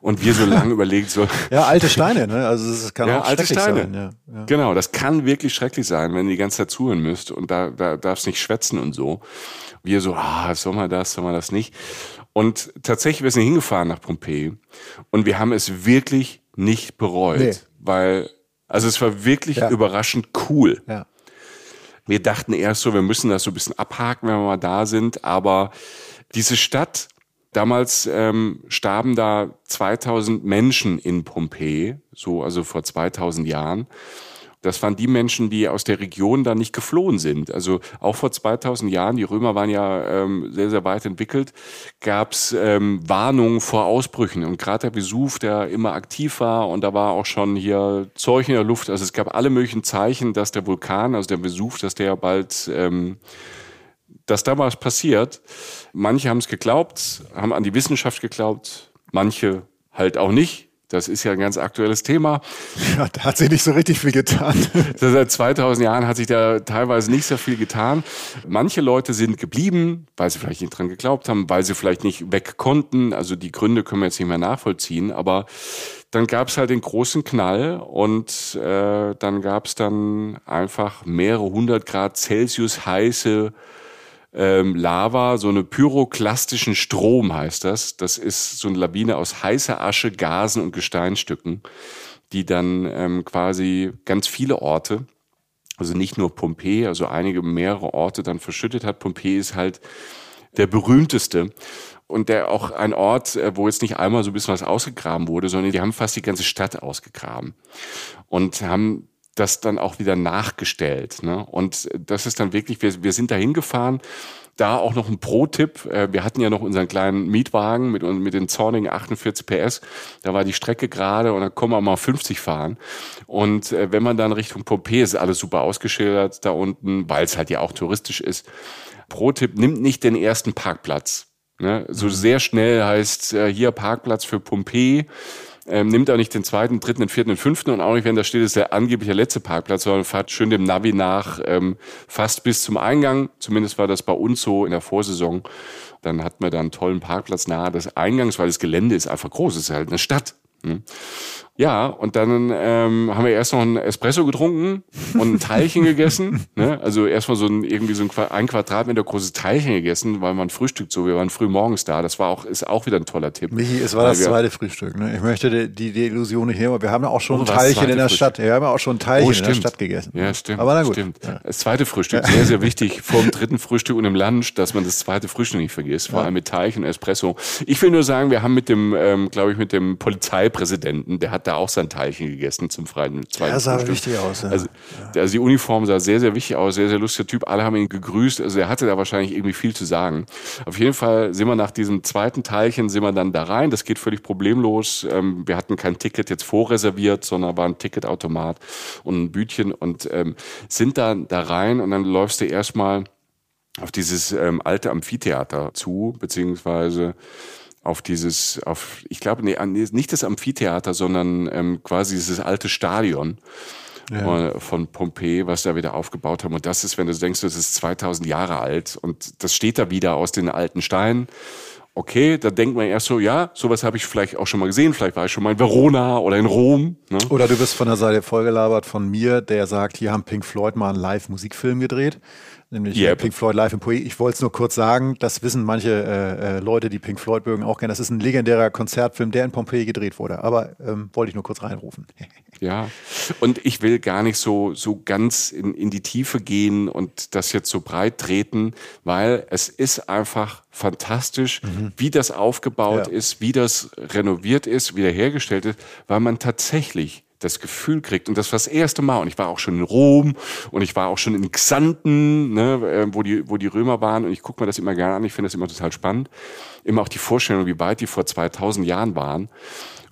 und wir so lange überlegt so. Ja, alte Steine, ne? Also es kann ja, auch alte Steine. sein. Ja, ja. Genau, das kann wirklich schrecklich sein, wenn ihr die ganze Zeit zuhören müsst und da, da darfst nicht schwätzen und so. Wir so, ah, soll man das, soll man das nicht? Und tatsächlich, wir sind hingefahren nach Pompeji und wir haben es wirklich nicht bereut, nee. weil, also es war wirklich ja. überraschend cool. Ja. Wir dachten erst so, wir müssen das so ein bisschen abhaken, wenn wir mal da sind, aber diese Stadt Damals ähm, starben da 2000 Menschen in Pompeji, so also vor 2000 Jahren. Das waren die Menschen, die aus der Region da nicht geflohen sind. Also auch vor 2000 Jahren, die Römer waren ja ähm, sehr, sehr weit entwickelt, gab es ähm, Warnungen vor Ausbrüchen. Und gerade der Vesuv, der immer aktiv war und da war auch schon hier Zeug in der Luft. Also es gab alle möglichen Zeichen, dass der Vulkan, also der Vesuv, dass der bald... Ähm, dass da was passiert. Manche haben es geglaubt, haben an die Wissenschaft geglaubt, manche halt auch nicht. Das ist ja ein ganz aktuelles Thema. Ja, da hat sich nicht so richtig viel getan. Seit 2000 Jahren hat sich da teilweise nicht so viel getan. Manche Leute sind geblieben, weil sie vielleicht nicht dran geglaubt haben, weil sie vielleicht nicht weg konnten. Also die Gründe können wir jetzt nicht mehr nachvollziehen. Aber dann gab es halt den großen Knall und äh, dann gab es dann einfach mehrere hundert Grad Celsius heiße ähm, Lava, so eine pyroklastischen Strom heißt das. Das ist so eine Lawine aus heißer Asche, Gasen und Gesteinstücken, die dann ähm, quasi ganz viele Orte, also nicht nur Pompeji, also einige mehrere Orte dann verschüttet hat. Pompeji ist halt der berühmteste und der auch ein Ort, äh, wo jetzt nicht einmal so ein bisschen was ausgegraben wurde, sondern die haben fast die ganze Stadt ausgegraben und haben das dann auch wieder nachgestellt. Ne? Und das ist dann wirklich, wir, wir sind da hingefahren. Da auch noch ein Pro-Tipp. Äh, wir hatten ja noch unseren kleinen Mietwagen mit, mit den Zorning 48 PS. Da war die Strecke gerade und da kommen wir mal 50 fahren. Und äh, wenn man dann Richtung Pompeii ist alles super ausgeschildert da unten, weil es halt ja auch touristisch ist. Pro-Tipp, nimmt nicht den ersten Parkplatz. Ne? So mhm. sehr schnell heißt äh, hier Parkplatz für Pompeii ähm, nimmt auch nicht den zweiten, dritten, den vierten, den fünften und auch nicht, wenn da steht, ist der angeblich der letzte Parkplatz, sondern fahrt schön dem Navi nach, ähm, fast bis zum Eingang. Zumindest war das bei uns so in der Vorsaison. Dann hatten wir da einen tollen Parkplatz nahe des Eingangs, weil das Gelände ist einfach groß, es ist halt eine Stadt. Hm. Ja, und dann ähm, haben wir erst noch ein Espresso getrunken und ein Teilchen gegessen. Ne? Also erstmal so ein irgendwie so ein, ein Quadratmeter großes Teilchen gegessen, weil man frühstückt so. Wir waren früh morgens da. Das war auch, ist auch wieder ein toller Tipp. Michi, es war das zweite Frühstück. Ne? Ich möchte die, die, Illusion nicht nehmen, aber wir haben ja auch schon oh, ein Teilchen in der Frühstück. Stadt. Wir haben ja auch schon ein Teilchen oh, in der Stadt gegessen. Ja, stimmt. Aber na gut. Stimmt. Ja. Das zweite Frühstück, sehr, sehr wichtig. Vor dem dritten Frühstück und im Lunch, dass man das zweite Frühstück nicht vergisst. Vor allem mit Teilchen und Espresso. Ich will nur sagen, wir haben mit dem, ähm, glaube ich, mit dem Polizeipräsidenten, der hat da auch sein Teilchen gegessen zum freien zweiten Ja, sah Frühstück. wichtig aus. Ja. Also, also die Uniform sah sehr, sehr wichtig aus, sehr, sehr lustiger Typ. Alle haben ihn gegrüßt. Also er hatte da wahrscheinlich irgendwie viel zu sagen. Auf jeden Fall sind wir nach diesem zweiten Teilchen, sind wir dann da rein. Das geht völlig problemlos. Ähm, wir hatten kein Ticket jetzt vorreserviert, sondern war ein Ticketautomat und ein Bütchen und ähm, sind dann da rein und dann läufst du erstmal auf dieses ähm, alte Amphitheater zu, beziehungsweise auf dieses, auf, ich glaube, nee, nicht das Amphitheater, sondern ähm, quasi dieses alte Stadion. ja. Äh, von Pompeji, was da wieder aufgebaut haben. Und das ist, wenn du denkst, das ist 2000 Jahre alt und das steht da wieder aus den alten Steinen okay, da denkt man erst so, ja, sowas habe ich vielleicht auch schon mal gesehen, vielleicht war ich schon mal in Verona oder in Rom. Ne? Oder du bist von der Seite vollgelabert von mir, der sagt, hier haben Pink Floyd mal einen Live-Musikfilm gedreht nämlich yep. Pink Floyd Live in Poe. Ich wollte es nur kurz sagen, das wissen manche äh, äh, Leute, die Pink Floyd mögen, auch gerne. Das ist ein legendärer Konzertfilm, der in Pompeji gedreht wurde. Aber ähm, wollte ich nur kurz reinrufen. ja, und ich will gar nicht so, so ganz in, in die Tiefe gehen und das jetzt so breit treten, weil es ist einfach fantastisch, mhm. wie das aufgebaut ja. ist, wie das renoviert ist, wiederhergestellt ist, weil man tatsächlich das Gefühl kriegt, und das war das erste Mal, und ich war auch schon in Rom und ich war auch schon in Xanten, ne, äh, wo, die, wo die Römer waren, und ich gucke mir das immer gerne an, ich finde das immer total spannend. Immer auch die Vorstellung, wie weit die vor 2000 Jahren waren.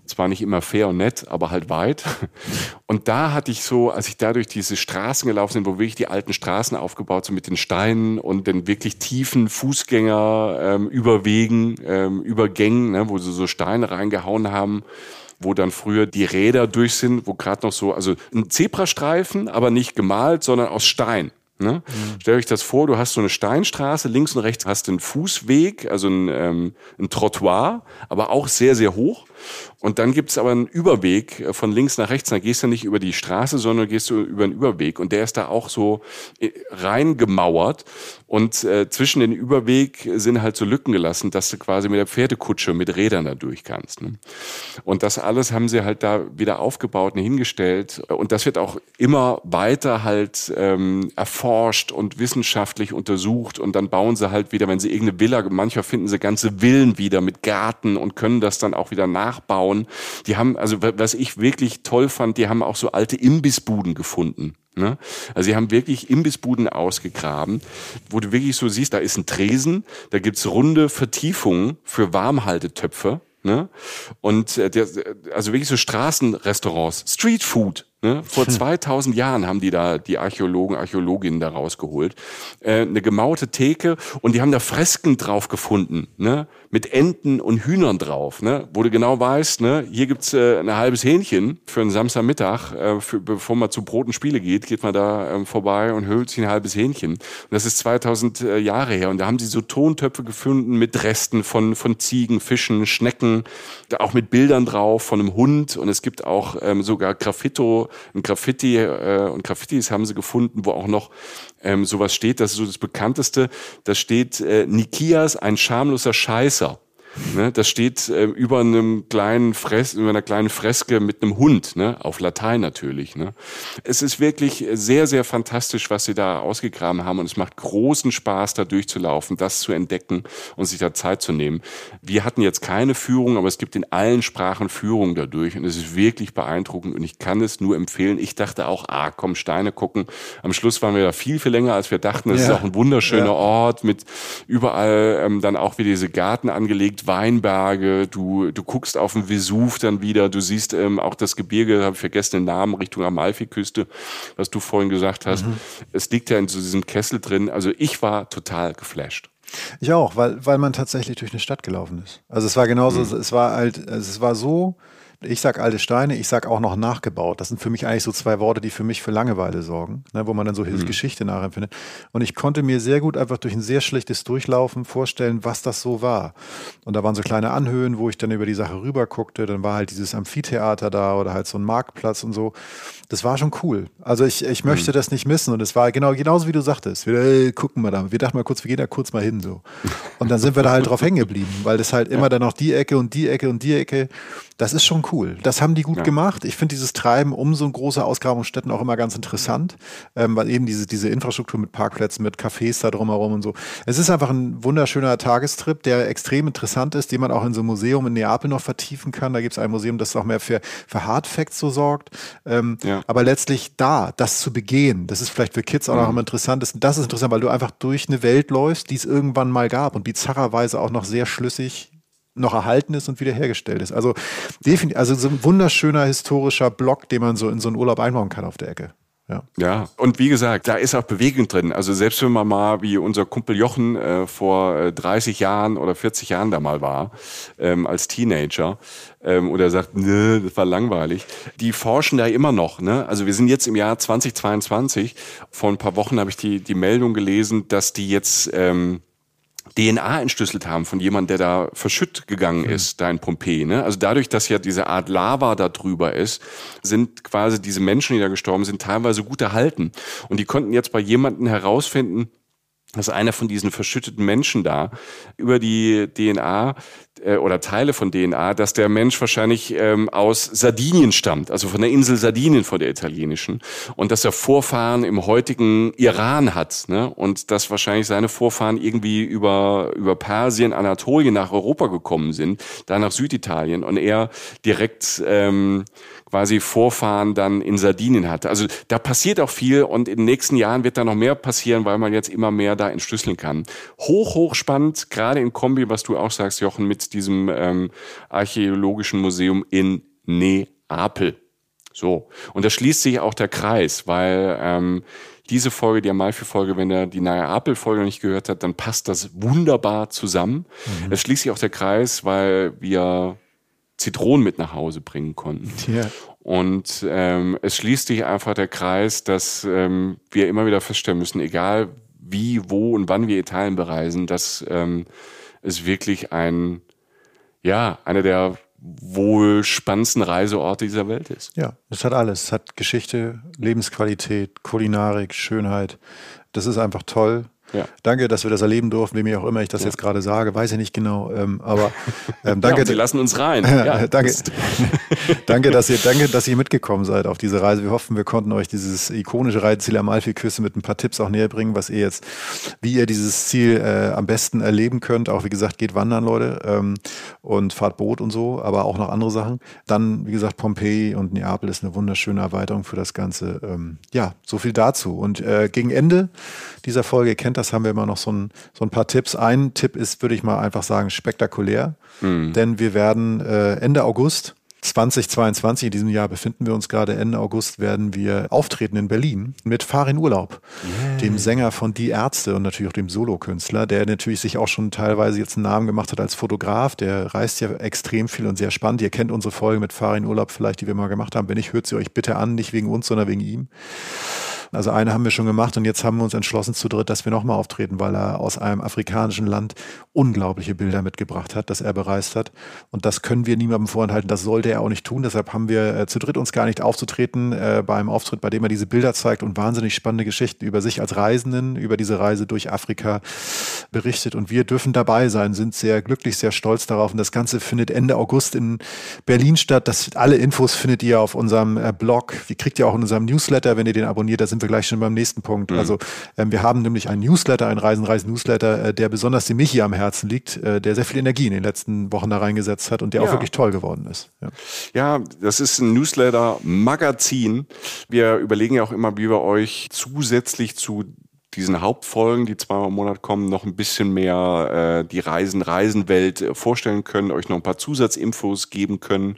Zwar nicht immer fair und nett, aber halt weit. Und da hatte ich so, als ich da durch diese Straßen gelaufen bin, wo wirklich die alten Straßen aufgebaut sind mit den Steinen und den wirklich tiefen Fußgänger ähm, Überwegen, ähm, Übergängen, ne, wo sie so Steine reingehauen haben wo dann früher die Räder durch sind, wo gerade noch so, also ein Zebrastreifen, aber nicht gemalt, sondern aus Stein. Ne? Mhm. Stellt euch das vor, du hast so eine Steinstraße, links und rechts hast du einen Fußweg, also ein, ähm, ein Trottoir, aber auch sehr, sehr hoch. Und dann gibt's aber einen Überweg äh, von links nach rechts. Da gehst du nicht über die Straße, sondern gehst du über einen Überweg. Und der ist da auch so äh, reingemauert. Und äh, zwischen den Überweg sind halt so Lücken gelassen, dass du quasi mit der Pferdekutsche mit Rädern da durch kannst. Ne? Und das alles haben sie halt da wieder aufgebaut und hingestellt. Und das wird auch immer weiter halt ähm, erforscht und wissenschaftlich untersucht. Und dann bauen sie halt wieder, wenn sie irgendeine Villa, manchmal finden sie ganze Villen wieder mit Garten und können das dann auch wieder nachbauen. Die haben, also was ich wirklich toll fand, die haben auch so alte Imbissbuden gefunden. Ne? Also sie haben wirklich Imbissbuden ausgegraben, wo du wirklich so siehst, da ist ein Tresen, da gibt's runde Vertiefungen für Warmhaltetöpfe. Ne? Und äh, der, also wirklich so Straßenrestaurants, Street Food, Ne? Vor 2000 Jahren haben die da die Archäologen, Archäologinnen da rausgeholt. Äh, eine gemaute Theke und die haben da Fresken drauf gefunden, ne? mit Enten und Hühnern drauf, ne? wo du genau weißt, ne? hier gibt's äh, ein halbes Hähnchen für einen Samstagmittag, äh, für, bevor man zu Brot und Spiele geht, geht man da ähm, vorbei und holt sich ein halbes Hähnchen. Und das ist 2000 äh, Jahre her und da haben sie so Tontöpfe gefunden mit Resten von, von Ziegen, Fischen, Schnecken, auch mit Bildern drauf von einem Hund und es gibt auch ähm, sogar Graffito, ein Graffiti äh, und Graffitis haben sie gefunden, wo auch noch ähm, sowas steht. Das ist so das bekannteste. Da steht äh, Nikias, ein schamloser Scheißer. Ne, das steht äh, über einem kleinen Fres über einer kleinen Freske mit einem Hund, ne, auf Latein natürlich. Ne. Es ist wirklich sehr, sehr fantastisch, was sie da ausgegraben haben und es macht großen Spaß, da durchzulaufen, das zu entdecken und sich da Zeit zu nehmen. Wir hatten jetzt keine Führung, aber es gibt in allen Sprachen Führungen dadurch und es ist wirklich beeindruckend und ich kann es nur empfehlen. Ich dachte auch, ah, komm, Steine gucken. Am Schluss waren wir da viel, viel länger, als wir dachten. Es ja. ist auch ein wunderschöner ja. Ort mit überall ähm, dann auch wieder diese Garten angelegt, Weinberge, du, du guckst auf den Vesuv dann wieder, du siehst ähm, auch das Gebirge, habe ich vergessen den Namen, Richtung Amalfiküste, was du vorhin gesagt hast. Mhm. Es liegt ja in so diesem Kessel drin. Also ich war total geflasht. Ich auch, weil, weil man tatsächlich durch eine Stadt gelaufen ist. Also es war genauso, mhm. es war halt, also es war so, ich sag alte Steine, ich sag auch noch nachgebaut. Das sind für mich eigentlich so zwei Worte, die für mich für Langeweile sorgen, ne, wo man dann so mhm. Geschichte nachempfindet. Und ich konnte mir sehr gut einfach durch ein sehr schlechtes Durchlaufen vorstellen, was das so war. Und da waren so kleine Anhöhen, wo ich dann über die Sache rüber guckte. Dann war halt dieses Amphitheater da oder halt so ein Marktplatz und so. Das war schon cool. Also ich, ich möchte mhm. das nicht missen. Und es war genau genauso wie du sagtest. Wir ey, gucken wir da. Wir dachten mal kurz, wir gehen da kurz mal hin so. Und dann sind wir da halt drauf hängen geblieben, weil das halt immer dann noch die Ecke und die Ecke und die Ecke. Das ist schon cool. Das haben die gut ja. gemacht. Ich finde dieses Treiben um so große Ausgrabungsstätten auch immer ganz interessant, ähm, weil eben diese, diese Infrastruktur mit Parkplätzen, mit Cafés da drumherum und so. Es ist einfach ein wunderschöner Tagestrip, der extrem interessant ist, den man auch in so einem Museum in Neapel noch vertiefen kann. Da gibt es ein Museum, das auch mehr für, für Hardfacts so sorgt. Ähm, ja. Aber letztlich da, das zu begehen, das ist vielleicht für Kids auch mhm. noch immer interessant. Das, das ist interessant, weil du einfach durch eine Welt läufst, die es irgendwann mal gab und bizarrerweise auch noch sehr schlüssig noch erhalten ist und wiederhergestellt ist. Also definitiv, also so ein wunderschöner historischer Block, den man so in so einen Urlaub einbauen kann auf der Ecke. Ja. ja, und wie gesagt, da ist auch Bewegung drin. Also selbst wenn man mal, wie unser Kumpel Jochen äh, vor 30 äh, Jahren oder 40 Jahren da mal war, ähm, als Teenager, ähm, oder sagt, nö, das war langweilig. Die forschen da immer noch. Ne? Also wir sind jetzt im Jahr 2022. Vor ein paar Wochen habe ich die, die Meldung gelesen, dass die jetzt ähm, DNA entschlüsselt haben von jemandem, der da verschütt gegangen mhm. ist, da in Pompeji. Ne? Also dadurch, dass ja diese Art Lava da drüber ist, sind quasi diese Menschen, die da gestorben sind, teilweise gut erhalten. Und die konnten jetzt bei jemandem herausfinden, dass einer von diesen verschütteten Menschen da über die DNA äh, oder Teile von DNA, dass der Mensch wahrscheinlich ähm, aus Sardinien stammt, also von der Insel Sardinien, von der italienischen, und dass er Vorfahren im heutigen Iran hat, ne? und dass wahrscheinlich seine Vorfahren irgendwie über über Persien, Anatolien nach Europa gekommen sind, da nach Süditalien und er direkt ähm, quasi Vorfahren dann in Sardinien hatte. Also da passiert auch viel und in den nächsten Jahren wird da noch mehr passieren, weil man jetzt immer mehr da entschlüsseln kann. Hoch, hoch spannend, gerade in Kombi, was du auch sagst, Jochen, mit diesem ähm, archäologischen Museum in Neapel. So. Und da schließt sich auch der Kreis, weil ähm, diese Folge, die Amalfi-Folge, wenn er die Neapel-Folge nicht gehört hat, dann passt das wunderbar zusammen. Mhm. Es schließt sich auch der Kreis, weil wir Zitronen mit nach Hause bringen konnten. Ja. Und ähm, es schließt sich einfach der Kreis, dass ähm, wir immer wieder feststellen müssen, egal wie, wo und wann wir Italien bereisen, dass ähm, es wirklich ein, ja, einer der wohl spannendsten Reiseorte dieser Welt ist. Ja, es hat alles. Es hat Geschichte, Lebensqualität, Kulinarik, Schönheit. Das ist einfach toll. Ja. Danke, dass wir das erleben durften, wem auch immer ich das ja. jetzt gerade sage, weiß ich nicht genau. Ähm, aber ähm, danke. Ja, Sie lassen uns rein. Ja, danke. danke, dass ihr, danke, dass ihr mitgekommen seid auf diese Reise. Wir hoffen, wir konnten euch dieses ikonische Reiseziel Amalfi-Küste mit ein paar Tipps auch näher bringen, was ihr jetzt, wie ihr dieses Ziel äh, am besten erleben könnt. Auch wie gesagt, geht wandern, Leute, ähm, und fahrt Boot und so, aber auch noch andere Sachen. Dann, wie gesagt, Pompeji und Neapel ist eine wunderschöne Erweiterung für das Ganze. Ähm, ja, so viel dazu. Und äh, gegen Ende dieser Folge kennt das, haben wir immer noch so ein, so ein paar Tipps. Ein Tipp ist, würde ich mal einfach sagen, spektakulär. Mhm. Denn wir werden äh, Ende August 2022, in diesem Jahr befinden wir uns gerade, Ende August werden wir auftreten in Berlin mit Farin Urlaub, yeah. dem Sänger von Die Ärzte und natürlich auch dem Solokünstler, der natürlich sich auch schon teilweise jetzt einen Namen gemacht hat als Fotograf. Der reist ja extrem viel und sehr spannend. Ihr kennt unsere Folge mit Farin Urlaub vielleicht, die wir mal gemacht haben. Wenn nicht, hört sie euch bitte an, nicht wegen uns, sondern wegen ihm. Also eine haben wir schon gemacht und jetzt haben wir uns entschlossen zu dritt, dass wir nochmal auftreten, weil er aus einem afrikanischen Land unglaubliche Bilder mitgebracht hat, das er bereist hat. Und das können wir niemandem vorenthalten. Das sollte er auch nicht tun. Deshalb haben wir äh, zu dritt uns gar nicht aufzutreten äh, bei einem Auftritt, bei dem er diese Bilder zeigt und wahnsinnig spannende Geschichten über sich als Reisenden, über diese Reise durch Afrika berichtet. Und wir dürfen dabei sein, sind sehr glücklich, sehr stolz darauf. Und das Ganze findet Ende August in Berlin statt. Das, alle Infos findet ihr auf unserem äh, Blog. Die kriegt ihr auch in unserem Newsletter, wenn ihr den abonniert. Da sind wir gleich schon beim nächsten Punkt. Mhm. Also ähm, wir haben nämlich einen Newsletter, einen Reisen, Reisen Newsletter, äh, der besonders dem Michi am Herzen liegt, äh, der sehr viel Energie in den letzten Wochen da reingesetzt hat und der ja. auch wirklich toll geworden ist. Ja. ja, das ist ein Newsletter-Magazin. Wir überlegen ja auch immer, wie wir euch zusätzlich zu diesen Hauptfolgen, die zweimal im Monat kommen, noch ein bisschen mehr äh, die Reisen, Reisenwelt äh, vorstellen können, euch noch ein paar Zusatzinfos geben können.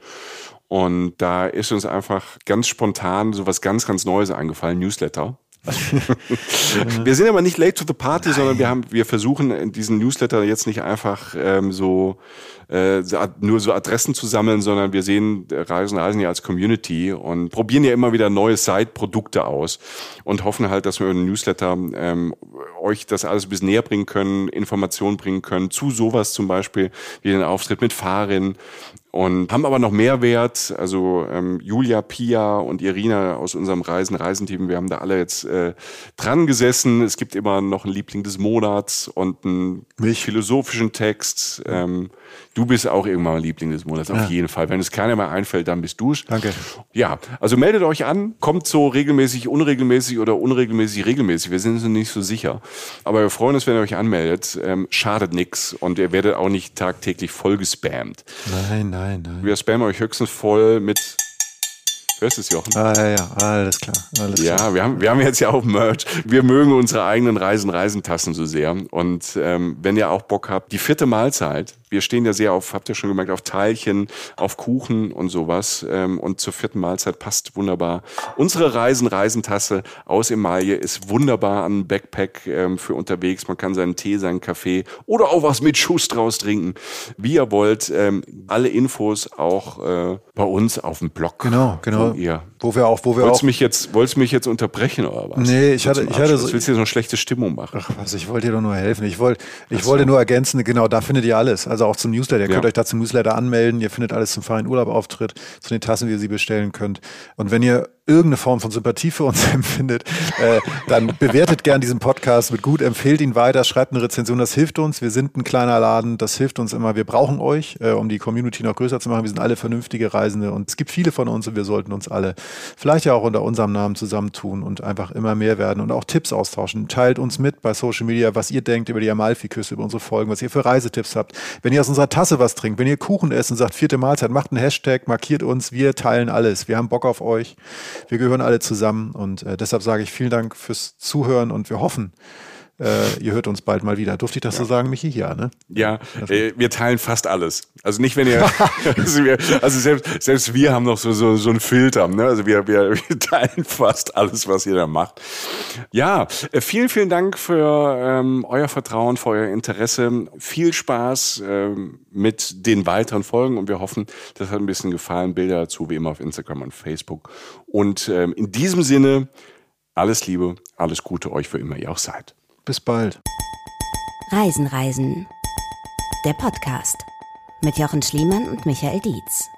Und da ist uns einfach ganz spontan so was ganz, ganz Neues eingefallen, Newsletter. wir sind aber nicht late to the party, Nein. sondern wir haben, wir versuchen diesen Newsletter jetzt nicht einfach ähm, so äh, nur so Adressen zu sammeln, sondern wir sehen Reisen, Reisen ja als Community und probieren ja immer wieder neue Side-Produkte aus und hoffen halt, dass wir in Newsletter ähm, euch das alles ein bisschen näher bringen können, Informationen bringen können zu sowas zum Beispiel wie den Auftritt mit Fahrerinnen und haben aber noch mehr Wert. Also ähm, Julia, Pia und Irina aus unserem Reisen, Reisenteam, wir haben da alle jetzt äh, dran gesessen. Es gibt immer noch einen Liebling des Monats und einen Mich. philosophischen Text. Ähm, Du bist auch irgendwann mal Liebling des Monats, auf ja. jeden Fall. Wenn es keiner mehr einfällt, dann bist du's. Danke. Ja, also meldet euch an, kommt so regelmäßig, unregelmäßig oder unregelmäßig, regelmäßig. Wir sind uns nicht so sicher. Aber wir freuen uns, wenn ihr euch anmeldet. Ähm, schadet nix und ihr werdet auch nicht tagtäglich voll gespammt. Nein, nein, nein. Wir spammen euch höchstens voll mit Hörst du es, Jochen? Ah, ja, ja, alles klar. Alles ja, klar. Wir, haben, wir haben jetzt ja auch Merch. Wir mögen unsere eigenen Reisen, Reisentassen so sehr. Und ähm, wenn ihr auch Bock habt, die vierte Mahlzeit, Wir stehen ja sehr auf, habt ihr schon gemerkt, auf Teilchen, auf Kuchen und sowas. Ähm, und zur vierten Mahlzeit passt wunderbar. Unsere Reisen-Reisentasse aus Emaille ist wunderbar an Backpack ähm, für unterwegs. Man kann seinen Tee, seinen Kaffee oder auch was mit Schuss draus trinken, wie ihr wollt. Ähm, alle Infos auch äh, bei uns auf dem Blog. Genau, genau. Ihr. Wo wir auch, wo wir wolltest auch. Mich jetzt, wolltest du mich jetzt unterbrechen oder was? Nee, ich hatte, ich hatte so. Willst du jetzt noch schlechte Stimmung machen? Ach was, ich wollte dir doch nur helfen. Ich wollte, ich wollte nur ergänzen, genau, da findet ihr alles. Also auch zum Newsletter. Ihr ja. könnt euch da zum Newsletter anmelden. Ihr findet alles zum Verein Urlaubauftritt, zu den Tassen, wie ihr sie bestellen könnt. Und wenn ihr irgendeine Form von Sympathie für uns empfindet, äh, dann bewertet gern diesen Podcast mit gut, empfehlt ihn weiter, schreibt eine Rezension, das hilft uns. Wir sind ein kleiner Laden, das hilft uns immer. Wir brauchen euch, äh, um die Community noch größer zu machen. Wir sind alle vernünftige Reisende und es gibt viele von uns und wir sollten uns alle vielleicht ja auch unter unserem Namen zusammentun und einfach immer mehr werden und auch Tipps austauschen. Teilt uns mit bei Social Media, was ihr denkt über die Amalfi-Küste, über unsere Folgen, was ihr für Reisetipps habt. Wenn ihr aus unserer Tasse was trinkt, wenn ihr Kuchen esst und sagt vierte Mahlzeit, macht einen Hashtag, markiert uns, wir teilen alles. Wir haben Bock auf euch. Wir gehören alle zusammen und äh, deshalb sage ich vielen Dank fürs Zuhören und wir hoffen, äh, ihr hört uns bald mal wieder. Durfte ich das ja. so sagen, Michi? Ja, ne? Ja, äh, wir teilen fast alles. Also nicht, wenn ihr, also, wir, also selbst, selbst wir haben noch so, so, so einen Filter, ne? Also wir, wir, wir teilen fast alles, was ihr da macht. Ja, äh, vielen, vielen Dank für ähm, euer Vertrauen, für euer Interesse. Viel Spaß ähm, mit den weiteren Folgen und wir hoffen, das hat ein bisschen gefallen. Bilder dazu wie immer auf Instagram und Facebook. Und ähm, in diesem Sinne, alles Liebe, alles Gute euch, für immer ihr auch seid. Bis bald. Reisen, Reisen. Der Podcast mit Jochen Schliemann und Michael Dietz.